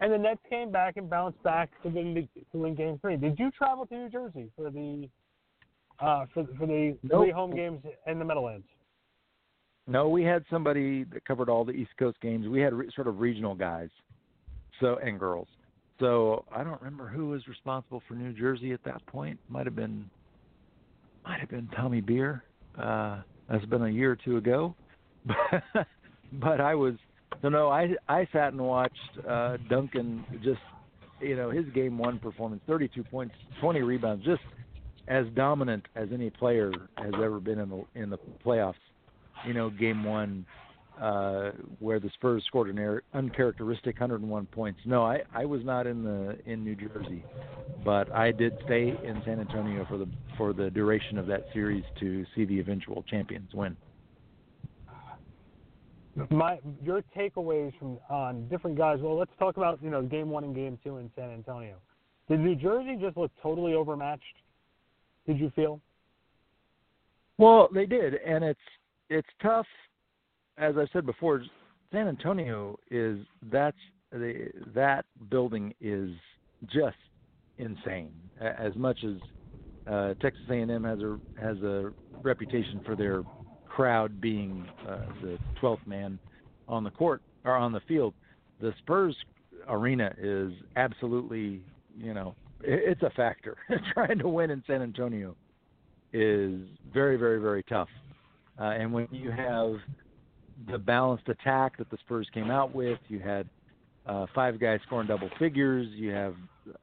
And the Nets came back and bounced back to win, to win Game Three. Did you travel to New Jersey for the uh, for for the nope. three home games in the Meadowlands? No, we had somebody that covered all the East Coast games. We had re- sort of regional guys, so and girls. So I don't remember who was responsible for New Jersey at that point. Might have been, might have been Tommy Beer. Uh, that's been a year or two ago, but, but I was so no, I I sat and watched uh, Duncan just you know his game one performance, 32 points, 20 rebounds, just as dominant as any player has ever been in the in the playoffs. You know, game one uh, where the Spurs scored an uncharacteristic 101 points. No, I I was not in the in New Jersey, but I did stay in San Antonio for the for the duration of that series to see the eventual champions win my your takeaways from on different guys. Well, let's talk about you know game one and game two in San Antonio. Did New Jersey just look totally overmatched? Did you feel? Well, they did, and it's it's tough. As I said before, San Antonio is that's the that building is just insane. As much as uh, Texas A&M has a has a reputation for their crowd being uh, the 12th man on the court or on the field, the Spurs arena is absolutely, you know, it's a factor. Trying to win in San Antonio is very, very, very tough. Uh, and when you have the balanced attack that the Spurs came out with, you had uh, five guys scoring double figures. You have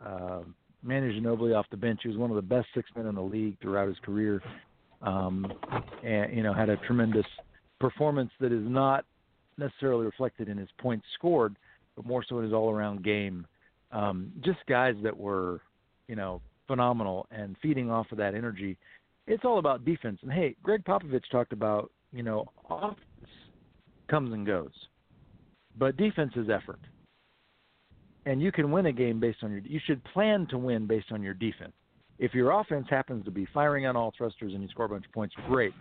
uh, Manu Ginobili off the bench, He was one of the best six men in the league throughout his career um, and you know had a tremendous performance that is not necessarily reflected in his points scored, but more so in his all-around game. Um, just guys that were, you know, phenomenal and feeding off of that energy. It's all about defense. And hey, Gregg Popovich talked about, you know, offense comes and goes, but defense is effort. And you can win a game based on your. You should plan to win based on your defense. If your offense happens to be firing on all thrusters and you score a bunch of points, great.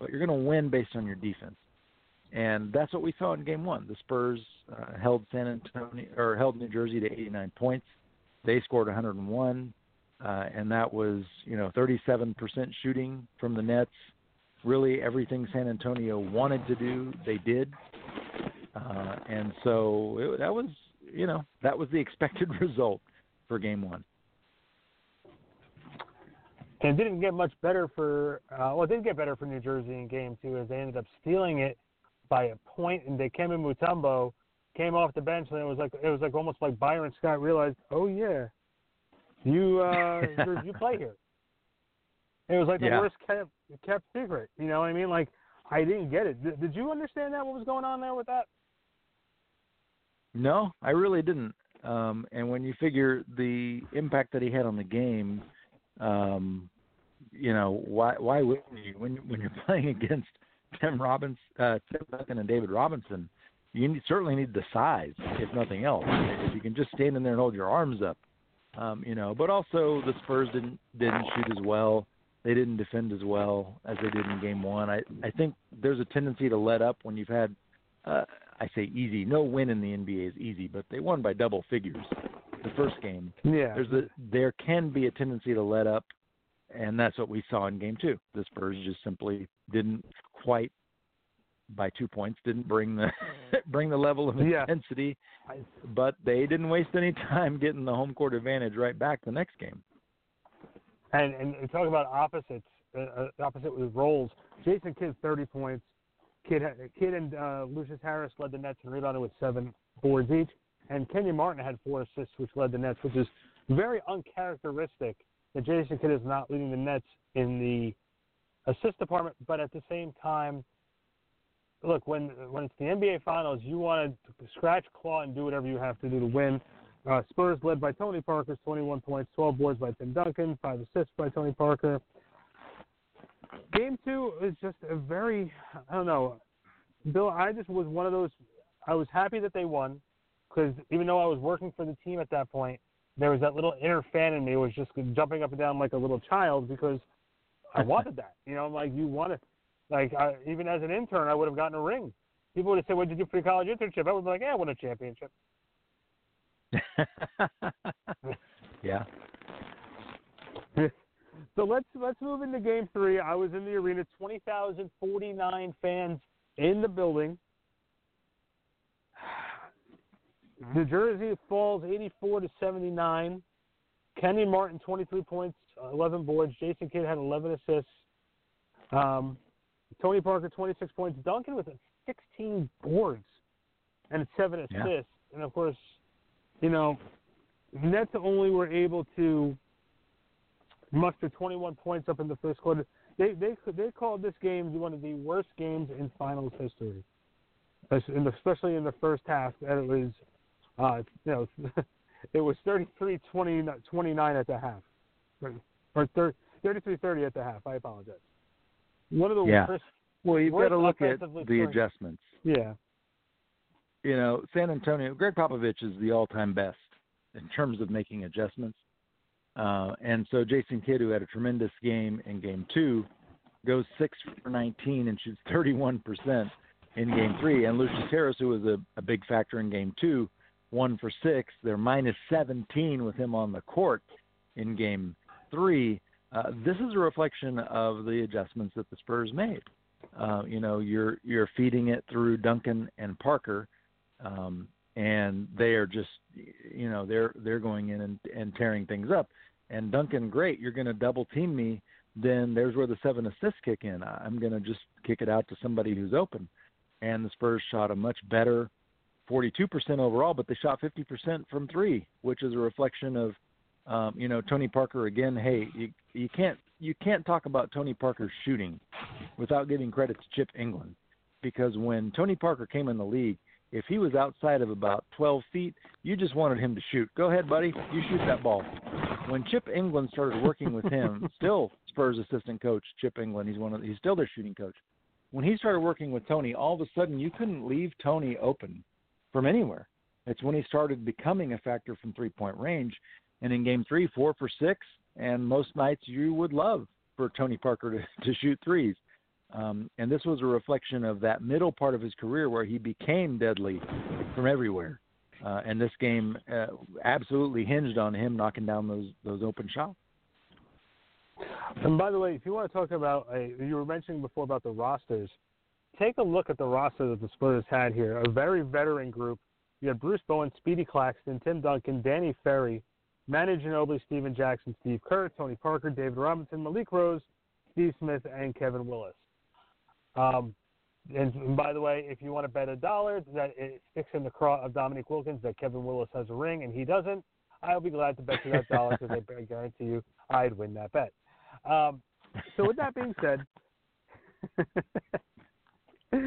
But you're going to win based on your defense. And that's what we saw in game one. The Spurs uh, held San Antonio or held New Jersey to 89 points. They scored 101, uh, and that was you know 37% shooting from the Nets. Really, everything San Antonio wanted to do, they did. Uh, and so it, that was you know that was the expected result for game one. And it didn't get much better for, uh, well, it did get better for New Jersey in game two as they ended up stealing it by a point, and they came Dikembe Mutombo came off the bench, and it was like it was like almost like Byron Scott realized, oh yeah, you uh, you play here. It was like the yeah. worst kept kept secret. You know what I mean? Like I didn't get it. Did, did you understand that? What was going on there with that? No, I really didn't. Um, and when you figure the impact that he had on the game, um, you know, why why wouldn't you when when you're playing against Tim Robbins, uh, Tim Duncan, and David Robinson? You need, certainly need the size, if nothing else. If you can just stand in there and hold your arms up, um, you know. But also the Spurs didn't didn't shoot as well. they didn't defend as well as they did in game one. I I think there's a tendency to let up when you've had uh, I say easy. No win in the NBA is easy, but they won by double figures the first game. Yeah. There's a there can be a tendency to let up, and that's what we saw in game two. The Spurs just simply didn't quite by two points didn't bring the bring the level of Yeah. intensity, but they didn't waste any time getting the home court advantage right back the next game. And and and talk about opposites, uh, uh, opposite with roles. Jason Kidd thirty points. Kidd Kidd and uh, Lucious Harris led the Nets and rebounded with seven boards each, and Kenyon Martin had four assists, which led the Nets, which is very uncharacteristic that Jason Kidd is not leading the Nets in the assist department, but at the same time. Look, when when it's the NBA Finals, you want to scratch, claw, and do whatever you have to do to win. Uh, Spurs led by Tony Parker, 21 points, 12 boards by Tim Duncan, five assists by Tony Parker. Game two is just a very, I don't know, Bill. I just was one of those. I was happy that they won because even though I was working for the team at that point, there was that little inner fan in me was just jumping up and down like a little child because I wanted that. You know, I'm like you want to, like I, even as an intern, I would have gotten a ring. People would have said, "What did you do for your college internship?" I would be like, "Yeah, I won a championship." yeah. So let's let's move into game three. I was in the arena, twenty thousand forty nine fans in the building. New Jersey falls eighty four to seventy nine. Kenny Martin twenty three points, eleven boards. Jason Kidd had eleven assists. Um, Tony Parker twenty six points. Duncan with sixteen boards and seven assists. Yeah. And of course, you know, Nets only were able to muster 21 points up in the first quarter. They they they called this game one of the worst games in finals history, Es- especially in the first half. And it was, uh, you know, it was 33 20, 29 at the half, or 33 at the half. I apologize. One of the Yeah. worst. Well, you've got to look at the playing. adjustments. Yeah. you know, San Antonio, Gregg Popovich is the all-time best in terms of making adjustments. Uh, and so Jason Kidd, who had a tremendous game in Game Two, goes six for 19 and shoots 31 percent in Game Three. And Lucious Harris, who was a, a big factor in Game Two, one for six. They're minus 17 with him on the court in Game Three. Uh, this is a reflection of the adjustments that the Spurs made. Uh, you know, you're you're feeding it through Duncan and Parker, um, and they are just, you know, they're they're going in and, and tearing things up. And Duncan, great, you're going to double team me. Then there's where the seven assists kick in. I'm going to just kick it out to somebody who's open. And the Spurs shot a much better 42% overall, but they shot 50% from three, which is a reflection of, um, you know, Tony Parker again. Hey, you, you can't you can't talk about Tony Parker's shooting without giving credit to Chip Engelland, because when Tony Parker came in the league, if he was outside of about 12 feet, you just wanted him to shoot. Go ahead, buddy, you shoot that ball. When Chip Engelland started working with him, still Spurs assistant coach Chip Engelland, he's one of he's still their shooting coach. When he started working with Tony, all of a sudden you couldn't leave Tony open from anywhere. It's when he started becoming a factor from three point range. And in game three, four for six, and most nights you would love for Tony Parker to, to shoot threes. Um, and this was a reflection of that middle part of his career where he became deadly from everywhere. Uh, and this game uh, absolutely hinged on him knocking down those those open shots. And by the way, if you want to talk about, you were mentioning before about the rosters. Take a look at the roster that the Spurs had here. A very veteran group. You had Bruce Bowen, Speedy Claxton, Tim Duncan, Danny Ferry, Manu Ginobili, Stephen Jackson, Steve Kerr, Tony Parker, David Robinson, Malik Rose, Steve Smith, and Kevin Willis. Um, and, by the way, if you want to bet a dollar that it sticks in the craw of Dominique Wilkins that Kevin Willis has a ring and he doesn't, I'll be glad to bet you that dollar because I guarantee you I'd win that bet. Um, so with that being said,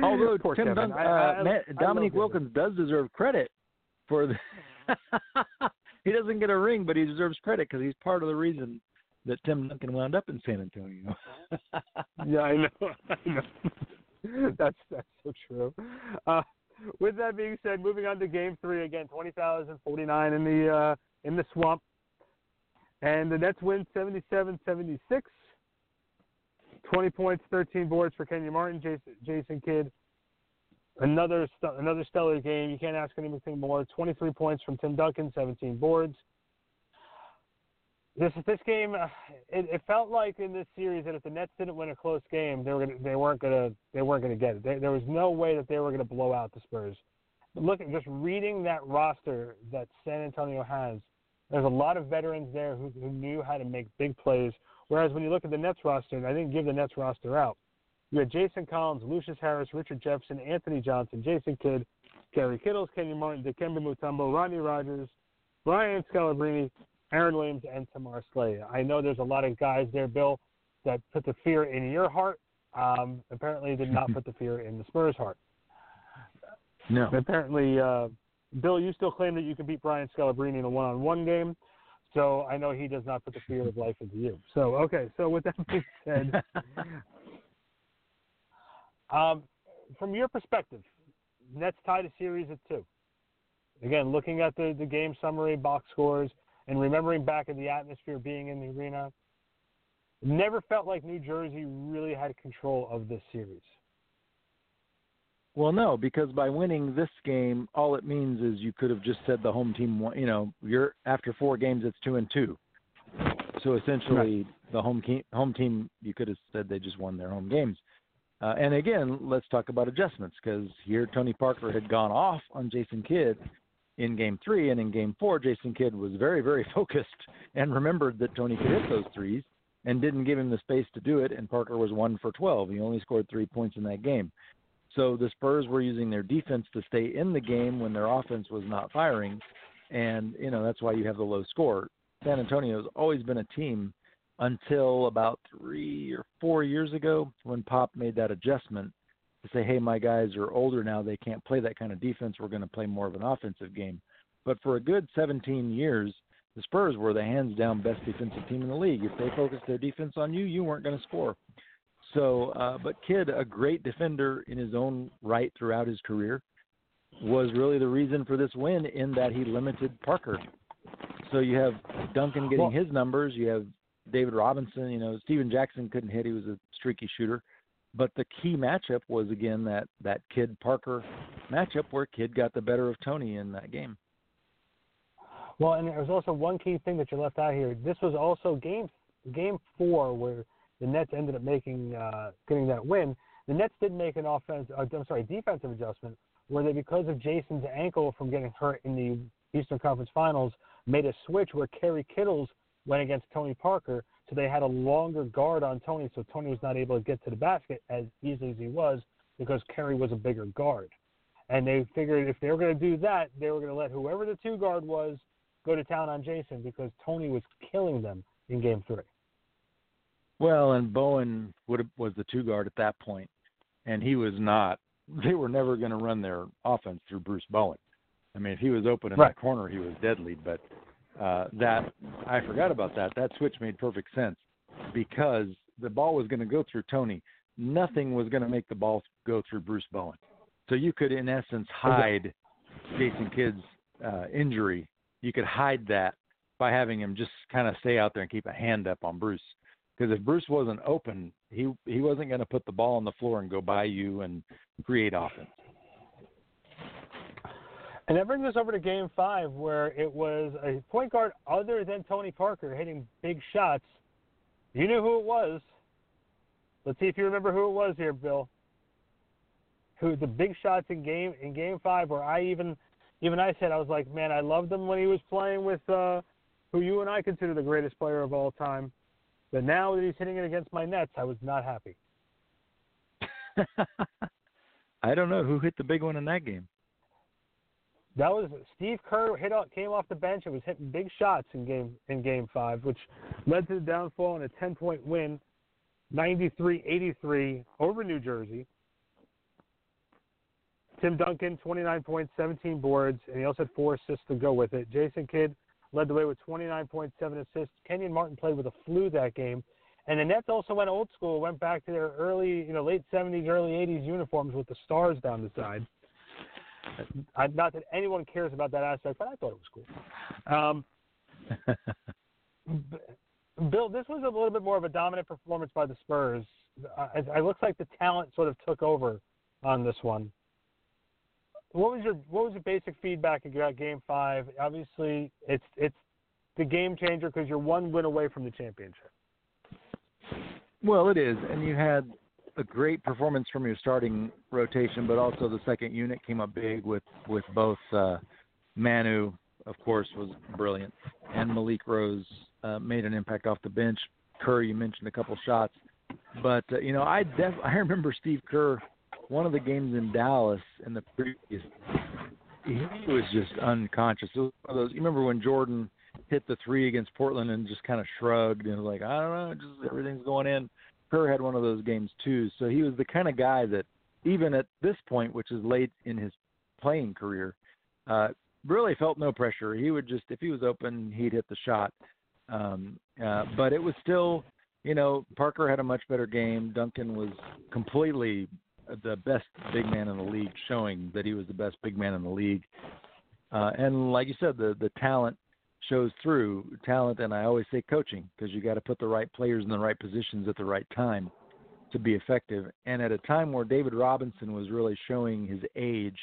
Although Poor Tim Kevin. Dun- I- uh, I- I Ma- love Dominique. Wilkins does deserve credit for the. he doesn't get a ring, but he deserves credit because he's part of the reason that Tim Duncan wound up in San Antonio. Yeah, I know. I know. that's that's so true. Uh, with that being said, moving on to Game Three again, twenty thousand forty nine in the uh, in the swamp, and the Nets win 77-76. 20 points, 13 boards for Kenyon Martin, Jason, Jason Kidd. Another another stellar game. You can't ask anything more. 23 points from Tim Duncan, 17 boards. This this game, it, it felt like in this series that if the Nets didn't win a close game, they were gonna, they weren't gonna they weren't gonna get it. They, there was no way that they were gonna blow out the Spurs. Look, at just reading that roster that San Antonio has, there's a lot of veterans there who, who knew how to make big plays. Whereas when you look at the Nets roster, and I didn't give the Nets roster out, you had Jason Collins, Lucious Harris, Richard Jefferson, Anthony Johnson, Jason Kidd, Kerry Kittles, Kenyon Martin, Dikembe Mutombo, Rodney Rogers, Brian Scalabrine, Aaron Williams, and Tamar Slay. I know there's a lot of guys there, Bill, that put the fear in your heart. Um, apparently, did not put the fear in the Spurs' heart. No. Apparently, uh, Bill, you still claim that you can beat Brian Scalabrine in a one-on-one game. So I know he does not put the fear of life into you. So okay. So with that being said, um, from your perspective, Nets tied a series at two. Again, looking at the, the game summary, box scores, and remembering back in the atmosphere being in the arena, never felt like New Jersey really had control of this series. Well, no, because by winning this game, all it means is you could have just said the home team won. You know, you're after four games, it's two and two. So essentially, right. the home team, home team, you could have said they just won their home games. Uh, and again, let's talk about adjustments because here Tony Parker had gone off on Jason Kidd in Game Three, and in Game Four, Jason Kidd was very, very focused and remembered that Tony could hit those threes and didn't give him the space to do it. And Parker was one for 12. He only scored three points in that game. So the Spurs were using their defense to stay in the game when their offense was not firing, and you know that's why you have the low score. San Antonio has always been a team until about three or four years ago when Pop made that adjustment to say, "Hey, my guys are older now; they can't play that kind of defense. We're going to play more of an offensive game." But for a good 17 years, the Spurs were the hands down best defensive team in the league. If they focused their defense on you, you weren't going to score. So, uh, but Kidd, a great defender in his own right throughout his career, was really the reason for this win in that he limited Parker. So you have Duncan getting well, his numbers. You have David Robinson. You know, Stephen Jackson couldn't hit. He was a streaky shooter. But the key matchup was again that that Kidd Parker matchup where Kidd got the better of Tony in that game. Well, and there was also one key thing that you left out here. This was also game game four where the Nets ended up making uh, getting that win. The Nets did make an offense, uh, I'm sorry, defensive adjustment where they, because of Jason's ankle from getting hurt in the Eastern Conference Finals, made a switch where Kerry Kittles went against Tony Parker, so they had a longer guard on Tony, so Tony was not able to get to the basket as easily as he was because Kerry was a bigger guard. And they figured if they were going to do that, they were going to let whoever the two guard was go to town on Jason because Tony was killing them in Game Three. Well, and Bowen would have, was the two guard at that point, and he was not. They were never going to run their offense through Bruce Bowen. I mean, if he was open in right. that corner, he was deadly. But uh, that I forgot about that. That switch made perfect sense because the ball was going to go through Tony. Nothing was going to make the ball go through Bruce Bowen. So you could, in essence, hide Jason Kidd's uh, injury. You could hide that by having him just kind of stay out there and keep a hand up on Bruce because if Bruce wasn't open, he he wasn't going to put the ball on the floor and go by you and create offense. And that brings us over to Game Five, where it was a point guard other than Tony Parker hitting big shots. You knew who it was. Let's see if you remember who it was here, Bill. Who the big shots in game in Game Five, where I even even I said I was like, man, I loved him when he was playing with uh, who you and I consider the greatest player of all time. But now that he's hitting it against my Nets, I was not happy. I don't know who hit the big one in that game. That was Steve Kerr hit out, came off the bench and was hitting big shots in game in game five, which led to the downfall and a ten point win, 93-83 over New Jersey. Tim Duncan, 29 points, 17 boards, and he also had four assists to go with it. Jason Kidd, led the way with 29.7 assists. Kenyon Martin played with a flu that game. And the Nets also went old school, went back to their early, you know, late 70s, early 80s uniforms with the stars down the side. I, not that anyone cares about that aspect, but I thought it was cool. Um, Bill, this was a little bit more of a dominant performance by the Spurs. Uh, it, it looks like the talent sort of took over on this one. What was your what was your basic feedback about Game Five? Obviously, it's it's the game changer because you're one win away from the championship. Well, it is, and you had a great performance from your starting rotation, but also the second unit came up big with with both uh, Manu, of course, was brilliant, and Malik Rose uh, made an impact off the bench. Kerr, you mentioned a couple shots, but uh, you know I def- I remember Steve Kerr, one of the games in Dallas in the previous, he was just unconscious. It was one of those. You remember when Jordan hit the three against Portland and just kind of shrugged and was like, I don't know, just everything's going in. Kerr had one of those games too, so he was the kind of guy that even at this point, which is late in his playing career, uh, really felt no pressure. He would just, if he was open, he'd hit the shot. Um, uh, but it was still, you know, Parker had a much better game. Duncan was completely the best big man in the league, showing that he was the best big man in the league. Uh, and like you said, the the talent shows through talent, and I always say coaching because you got to put the right players in the right positions at the right time to be effective. And at a time where David Robinson was really showing his age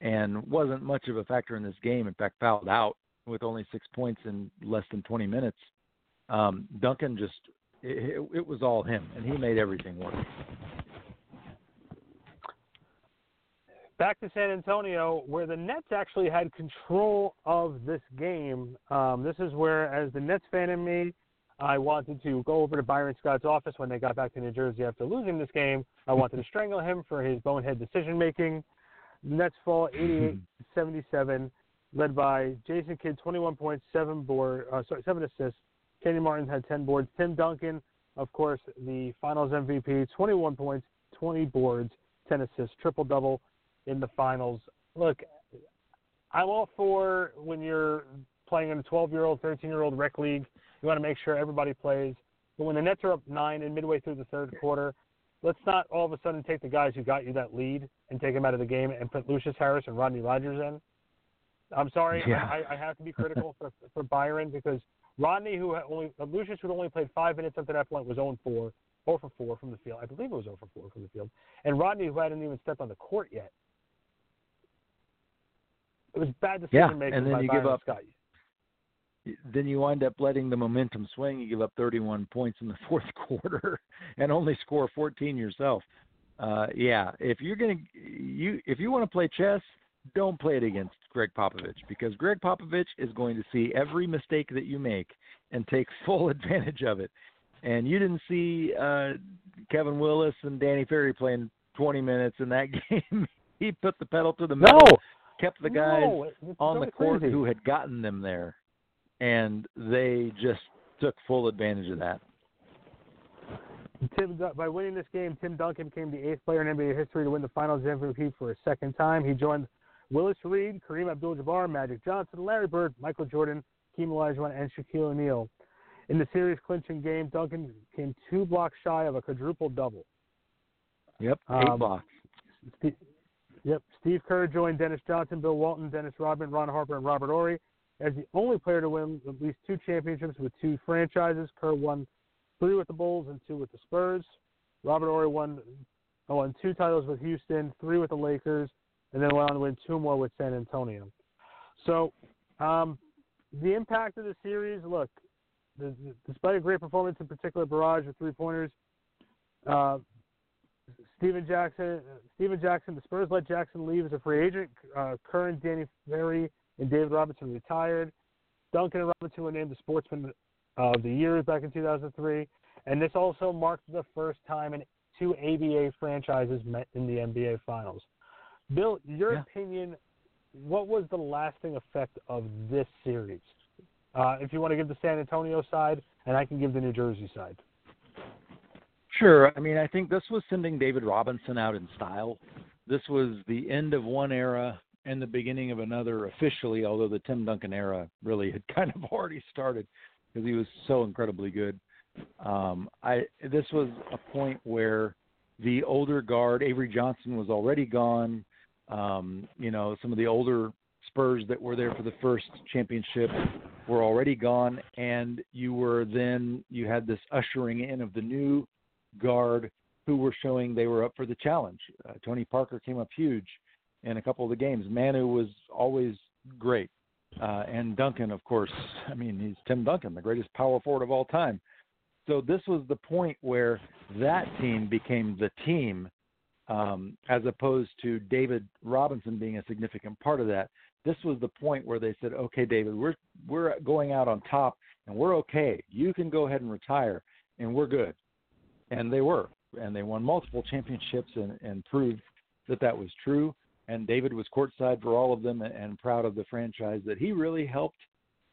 and wasn't much of a factor in this game, in fact, fouled out with only six points in less than 20 minutes. Um, Duncan just it, it was all him, and he made everything work. Back to San Antonio, where the Nets actually had control of this game. Um, this is where, as the Nets fan in me, I wanted to go over to Byron Scott's office when they got back to New Jersey after losing this game. I wanted to strangle him for his bonehead decision making. Nets fall 88-77, led by Jason Kidd, 21 points, seven board, uh, sorry, seven assists. Kenny Martin had 10 boards. Tim Duncan, of course, the Finals MVP, 21 points, 20 boards, 10 assists, triple double in the finals. Look, I'm all for when you're playing in a 12 year old, 13 year old rec league, you want to make sure everybody plays. But when the Nets are up nine and midway through the third quarter, let's not all of a sudden take the guys who got you that lead and take them out of the game and put Lucious Harris and Rodney Rogers in. I'm sorry, yeah. I, I have to be critical for, for Byron because Rodney, who had only uh, Lucious, who only played five minutes up to that point, was 0 4, 0 for 4 from the field. I believe it was 0 for 4 from the field. And Rodney, who hadn't even stepped on the court yet, it was bad decision yeah, making and then by you Byron give up. Scott. Then you wind up letting the momentum swing. You give up 31 points in the fourth quarter and only score 14 yourself. Uh, yeah, if you're gonna you if you want to play chess, don't play it against Gregg Popovich because Gregg Popovich is going to see every mistake that you make and take full advantage of it. And you didn't see uh, Kevin Willis and Danny Ferry playing 20 minutes in that game. he put the pedal to the metal. No, kept the guys no, on the court crazy. who had gotten them there, and they just took full advantage of that. Tim, by winning this game, Tim Duncan became the eighth player in NBA history to win the Finals MVP for a second time. He joined Willis Reed, Kareem Abdul-Jabbar, Magic Johnson, Larry Bird, Michael Jordan, Keem Olajuwon, and Shaquille O'Neal. In the series clinching game, Duncan came two blocks shy of a quadruple double. Yep, eight Um, blocks. Yep, Steve Kerr joined Dennis Johnson, Bill Walton, Dennis Rodman, Ron Harper, and Robert Horry as the only player to win at least two championships with two franchises. Kerr won three with the Bulls and two with the Spurs. Robert Horry won, oh, won two titles with Houston, three with the Lakers, and then went on to win two more with San Antonio. So, um, the impact of the series, look, despite a great performance, in particular barrage of three pointers, uh, Stephen Jackson, Stephen Jackson, the Spurs let Jackson leave as a free agent. Uh, Kerr and Danny Ferry and David Robinson retired. Duncan and Robinson were named the Sportsman of the Year back in 2003, and this also marked the first time in two ABA franchises met in the NBA Finals. Bill, your Yeah. opinion, what was the lasting effect of this series? Uh, if you want to give the San Antonio side, and I can give the New Jersey side. Sure. I mean, I think this was sending David Robinson out in style. This was the end of one era and the beginning of another officially, although the Tim Duncan era really had kind of already started because he was so incredibly good. Um, I this was a point where the older guard Avery Johnson was already gone. Um, you know, some of the older Spurs that were there for the first championship were already gone, and you were then you had this ushering in of the new guard who were showing they were up for the challenge. Uh, Tony Parker came up huge in a couple of the games. Manu was always great, uh, and Duncan, of course. I mean, he's Tim Duncan, the greatest power forward of all time. So this was the point where that team became the team, um, as opposed to David Robinson being a significant part of that. This was the point where they said, "Okay, David, we're we're going out on top, and we're okay. You can go ahead and retire, and we're good." And they were, and they won multiple championships and, and proved that that was true. And David was courtside for all of them, and, and proud of the franchise that he really helped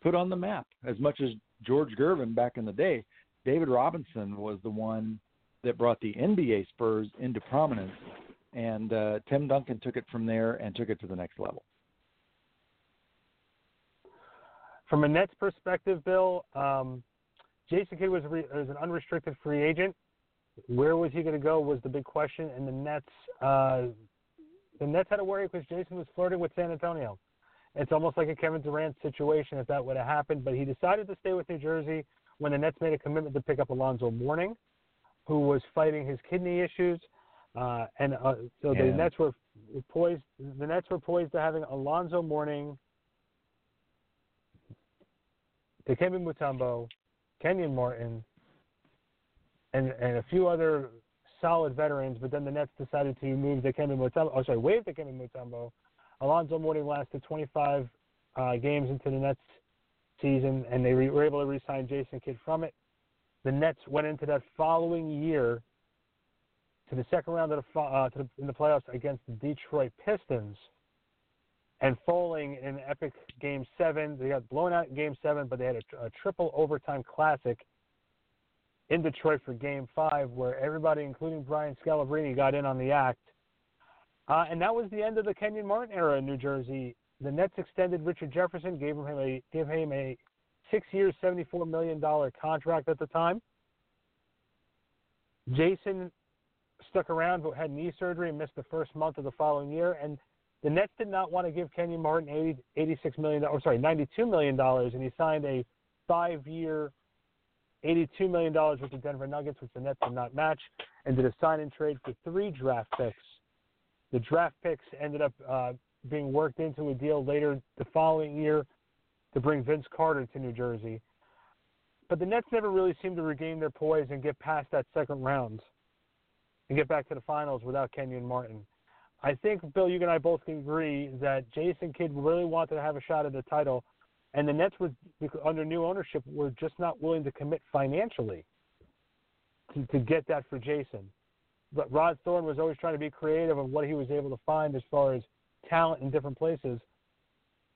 put on the map as much as George Gervin back in the day. David Robinson was the one that brought the NBA Spurs into prominence, and uh, Tim Duncan took it from there and took it to the next level. From a Nets perspective, Bill, um, Jason Kidd was, re- was, an unrestricted free agent. Where was he going to go was the big question, and the Nets, uh, the Nets had to worry because Jason was flirting with San Antonio. It's almost like a Kevin Durant situation if that would have happened, but he decided to stay with New Jersey when the Nets made a commitment to pick up Alonzo Mourning, who was fighting his kidney issues. Uh, and uh, so yeah. the Nets were poised. The Nets were poised to having Alonzo Mourning, Dikembe Mutombo, Kenyon Martin, and and a few other solid veterans. But then the Nets decided to move Dikembe Mutombo. Oh, sorry, waive Dikembe Mutombo. Alonzo Mourning lasted 25 uh, games into the Nets season, and they re- were able to re-sign Jason Kidd from it. The Nets went into that following year to the second round of the, uh, the, in the playoffs against the Detroit Pistons, and falling in epic Game Seven. They got blown out in Game Seven, but they had a, a triple overtime classic in Detroit for Game Five, where everybody, including Brian Scalabrine, got in on the act. Uh, and that was the end of the Kenyon Martin era in New Jersey the Nets extended Richard Jefferson, gave him a gave him a six year, seventy four million dollar contract at the time. Jason stuck around but had knee surgery and missed the first month of the following year. And the Nets did not want to give Kenyon Martin 80, 86 million or sorry, ninety two million dollars, and he signed a five year. $82 million with the Denver Nuggets, which the Nets did not match, and did a sign and trade for three draft picks. The draft picks ended up uh, being worked into a deal later the following year to bring Vince Carter to New Jersey. But the Nets never really seemed to regain their poise and get past that second round and get back to the finals without Kenyon Martin. I think, Bill, you and I both can agree that Jason Kidd really wanted to have a shot at the title, and the Nets, were, under new ownership, were just not willing to commit financially to, to get that for Jason. But Rod Thorn was always trying to be creative of what he was able to find as far as talent in different places.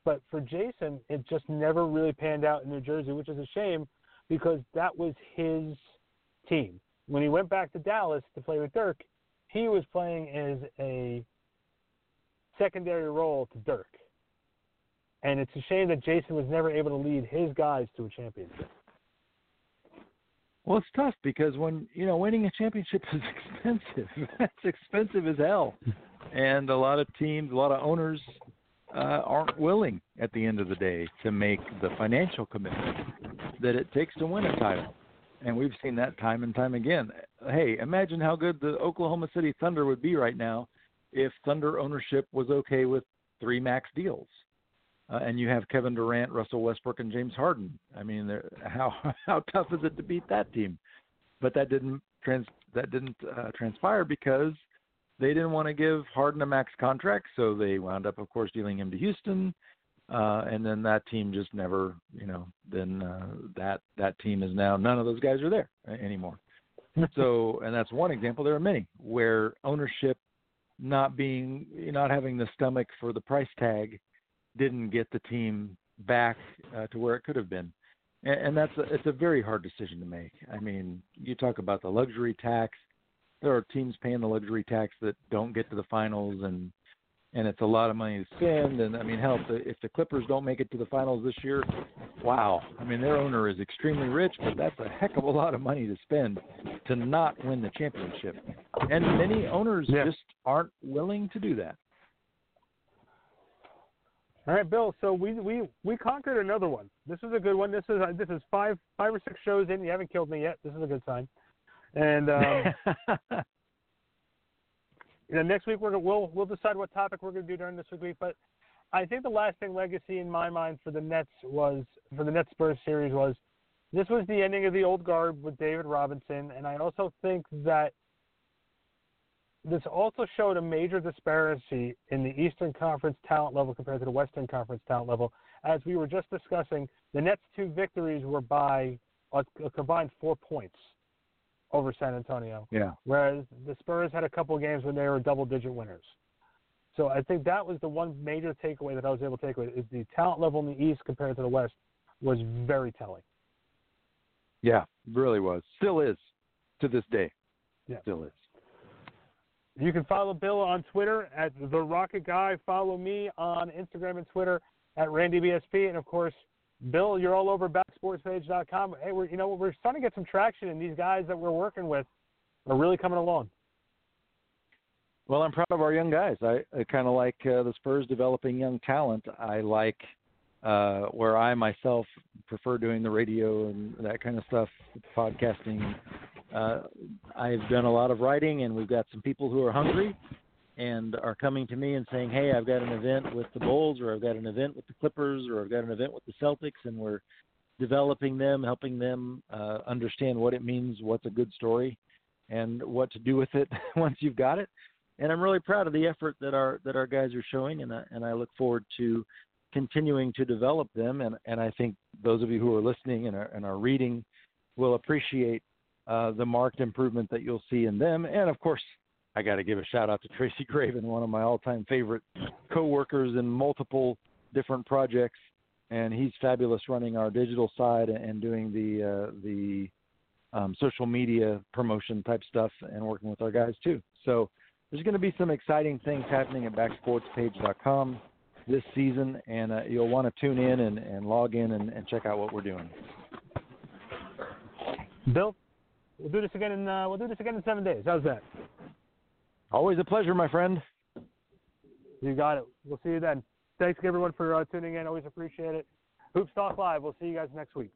But for Jason, it just never really panned out in New Jersey, which is a shame because that was his team. When he went back to Dallas to play with Dirk, he was playing as a secondary role to Dirk. And it's a shame that Jason was never able to lead his guys to a championship. Well, it's tough because when you know winning a championship is expensive. That's expensive as hell and a lot of teams, a lot of owners uh, aren't willing at the end of the day to make the financial commitment that it takes to win a title. And we've seen that time and time again. Hey, imagine how good the Oklahoma City Thunder would be right now if Thunder ownership was okay with three max deals. Uh, and you have Kevin Durant, Russell Westbrook, and James Harden. I mean, how how tough is it to beat that team? But that didn't trans that didn't uh, transpire because they didn't want to give Harden a max contract, so they wound up, of course, dealing him to Houston. Uh, and then that team just never, you know, then uh, that that team is now none of those guys are there anymore. so, and that's one example. There are many where ownership not being, not having the stomach for the price tag, didn't get the team back uh, to where it could have been, and, and that's a, it's a very hard decision to make. I mean, you talk about the luxury tax. There are teams paying the luxury tax that don't get to the finals and and it's a lot of money to spend. And I mean hell if the, if the Clippers don't make it to the finals this year wow. I mean their owner is extremely rich but that's a heck of a lot of money to spend to not win the championship. And many owners yeah. just aren't willing to do that All right, Bill. So we we we conquered another one. This is a good one. This is this is five five or six shows in. You haven't killed me yet. This is a good sign. And um, you know, next week we're we'll we'll decide what topic we're going to do during this week. But I think the lasting legacy in my mind for the Nets was for the Nets Spurs series was this was the ending of the old guard with David Robinson, and I also think that this also showed a major disparity in the Eastern Conference talent level compared to the Western Conference talent level. As we were just discussing, the Nets' two victories were by a, a combined four points over San Antonio. Yeah. Whereas the Spurs had a couple of games when they were double-digit winners. So I think that was the one major takeaway that I was able to take away is the talent level in the East compared to the West was very telling. Yeah, really was. Still is to this day. Yeah. Still is. You can follow Bill on Twitter at the Rocket Guy. Follow me on Instagram and Twitter at RandyBSP, and of course, Bill, you're all over backsportspage.com. Hey, we're you know we're starting to get some traction, and these guys that we're working with are really coming along. Well, I'm proud of our young guys. I, I kind of like uh, the Spurs developing young talent. I like uh, where I myself prefer doing the radio and that kind of stuff, podcasting. Uh, I've done a lot of writing, and we've got some people who are hungry and are coming to me and saying, "Hey, I've got an event with the Bulls, or I've got an event with the Clippers, or I've got an event with the Celtics," and we're developing them, helping them uh, understand what it means, what's a good story, and what to do with it once you've got it. And I'm really proud of the effort that our that our guys are showing, and I, and I look forward to continuing to develop them. And, and I think those of you who are listening and are, and are reading will appreciate uh, the marked improvement that you'll see in them. And of course, I got to give a shout out to Tracy Graven, one of my all-time favorite coworkers in multiple different projects, and he's fabulous running our digital side and doing the uh, the um, social media promotion type stuff and working with our guys too. So there's going to be some exciting things happening at backsportspage.com this season, and uh, you'll want to tune in and, and log in and, and, check out what we're doing. Bill, we'll do this again in uh, we'll do this again in seven days. How's that? Always a pleasure, my friend. You got it. We'll see you then. Thanks everyone for uh, tuning in. Always appreciate it. Hoops Talk Live. We'll see you guys next week.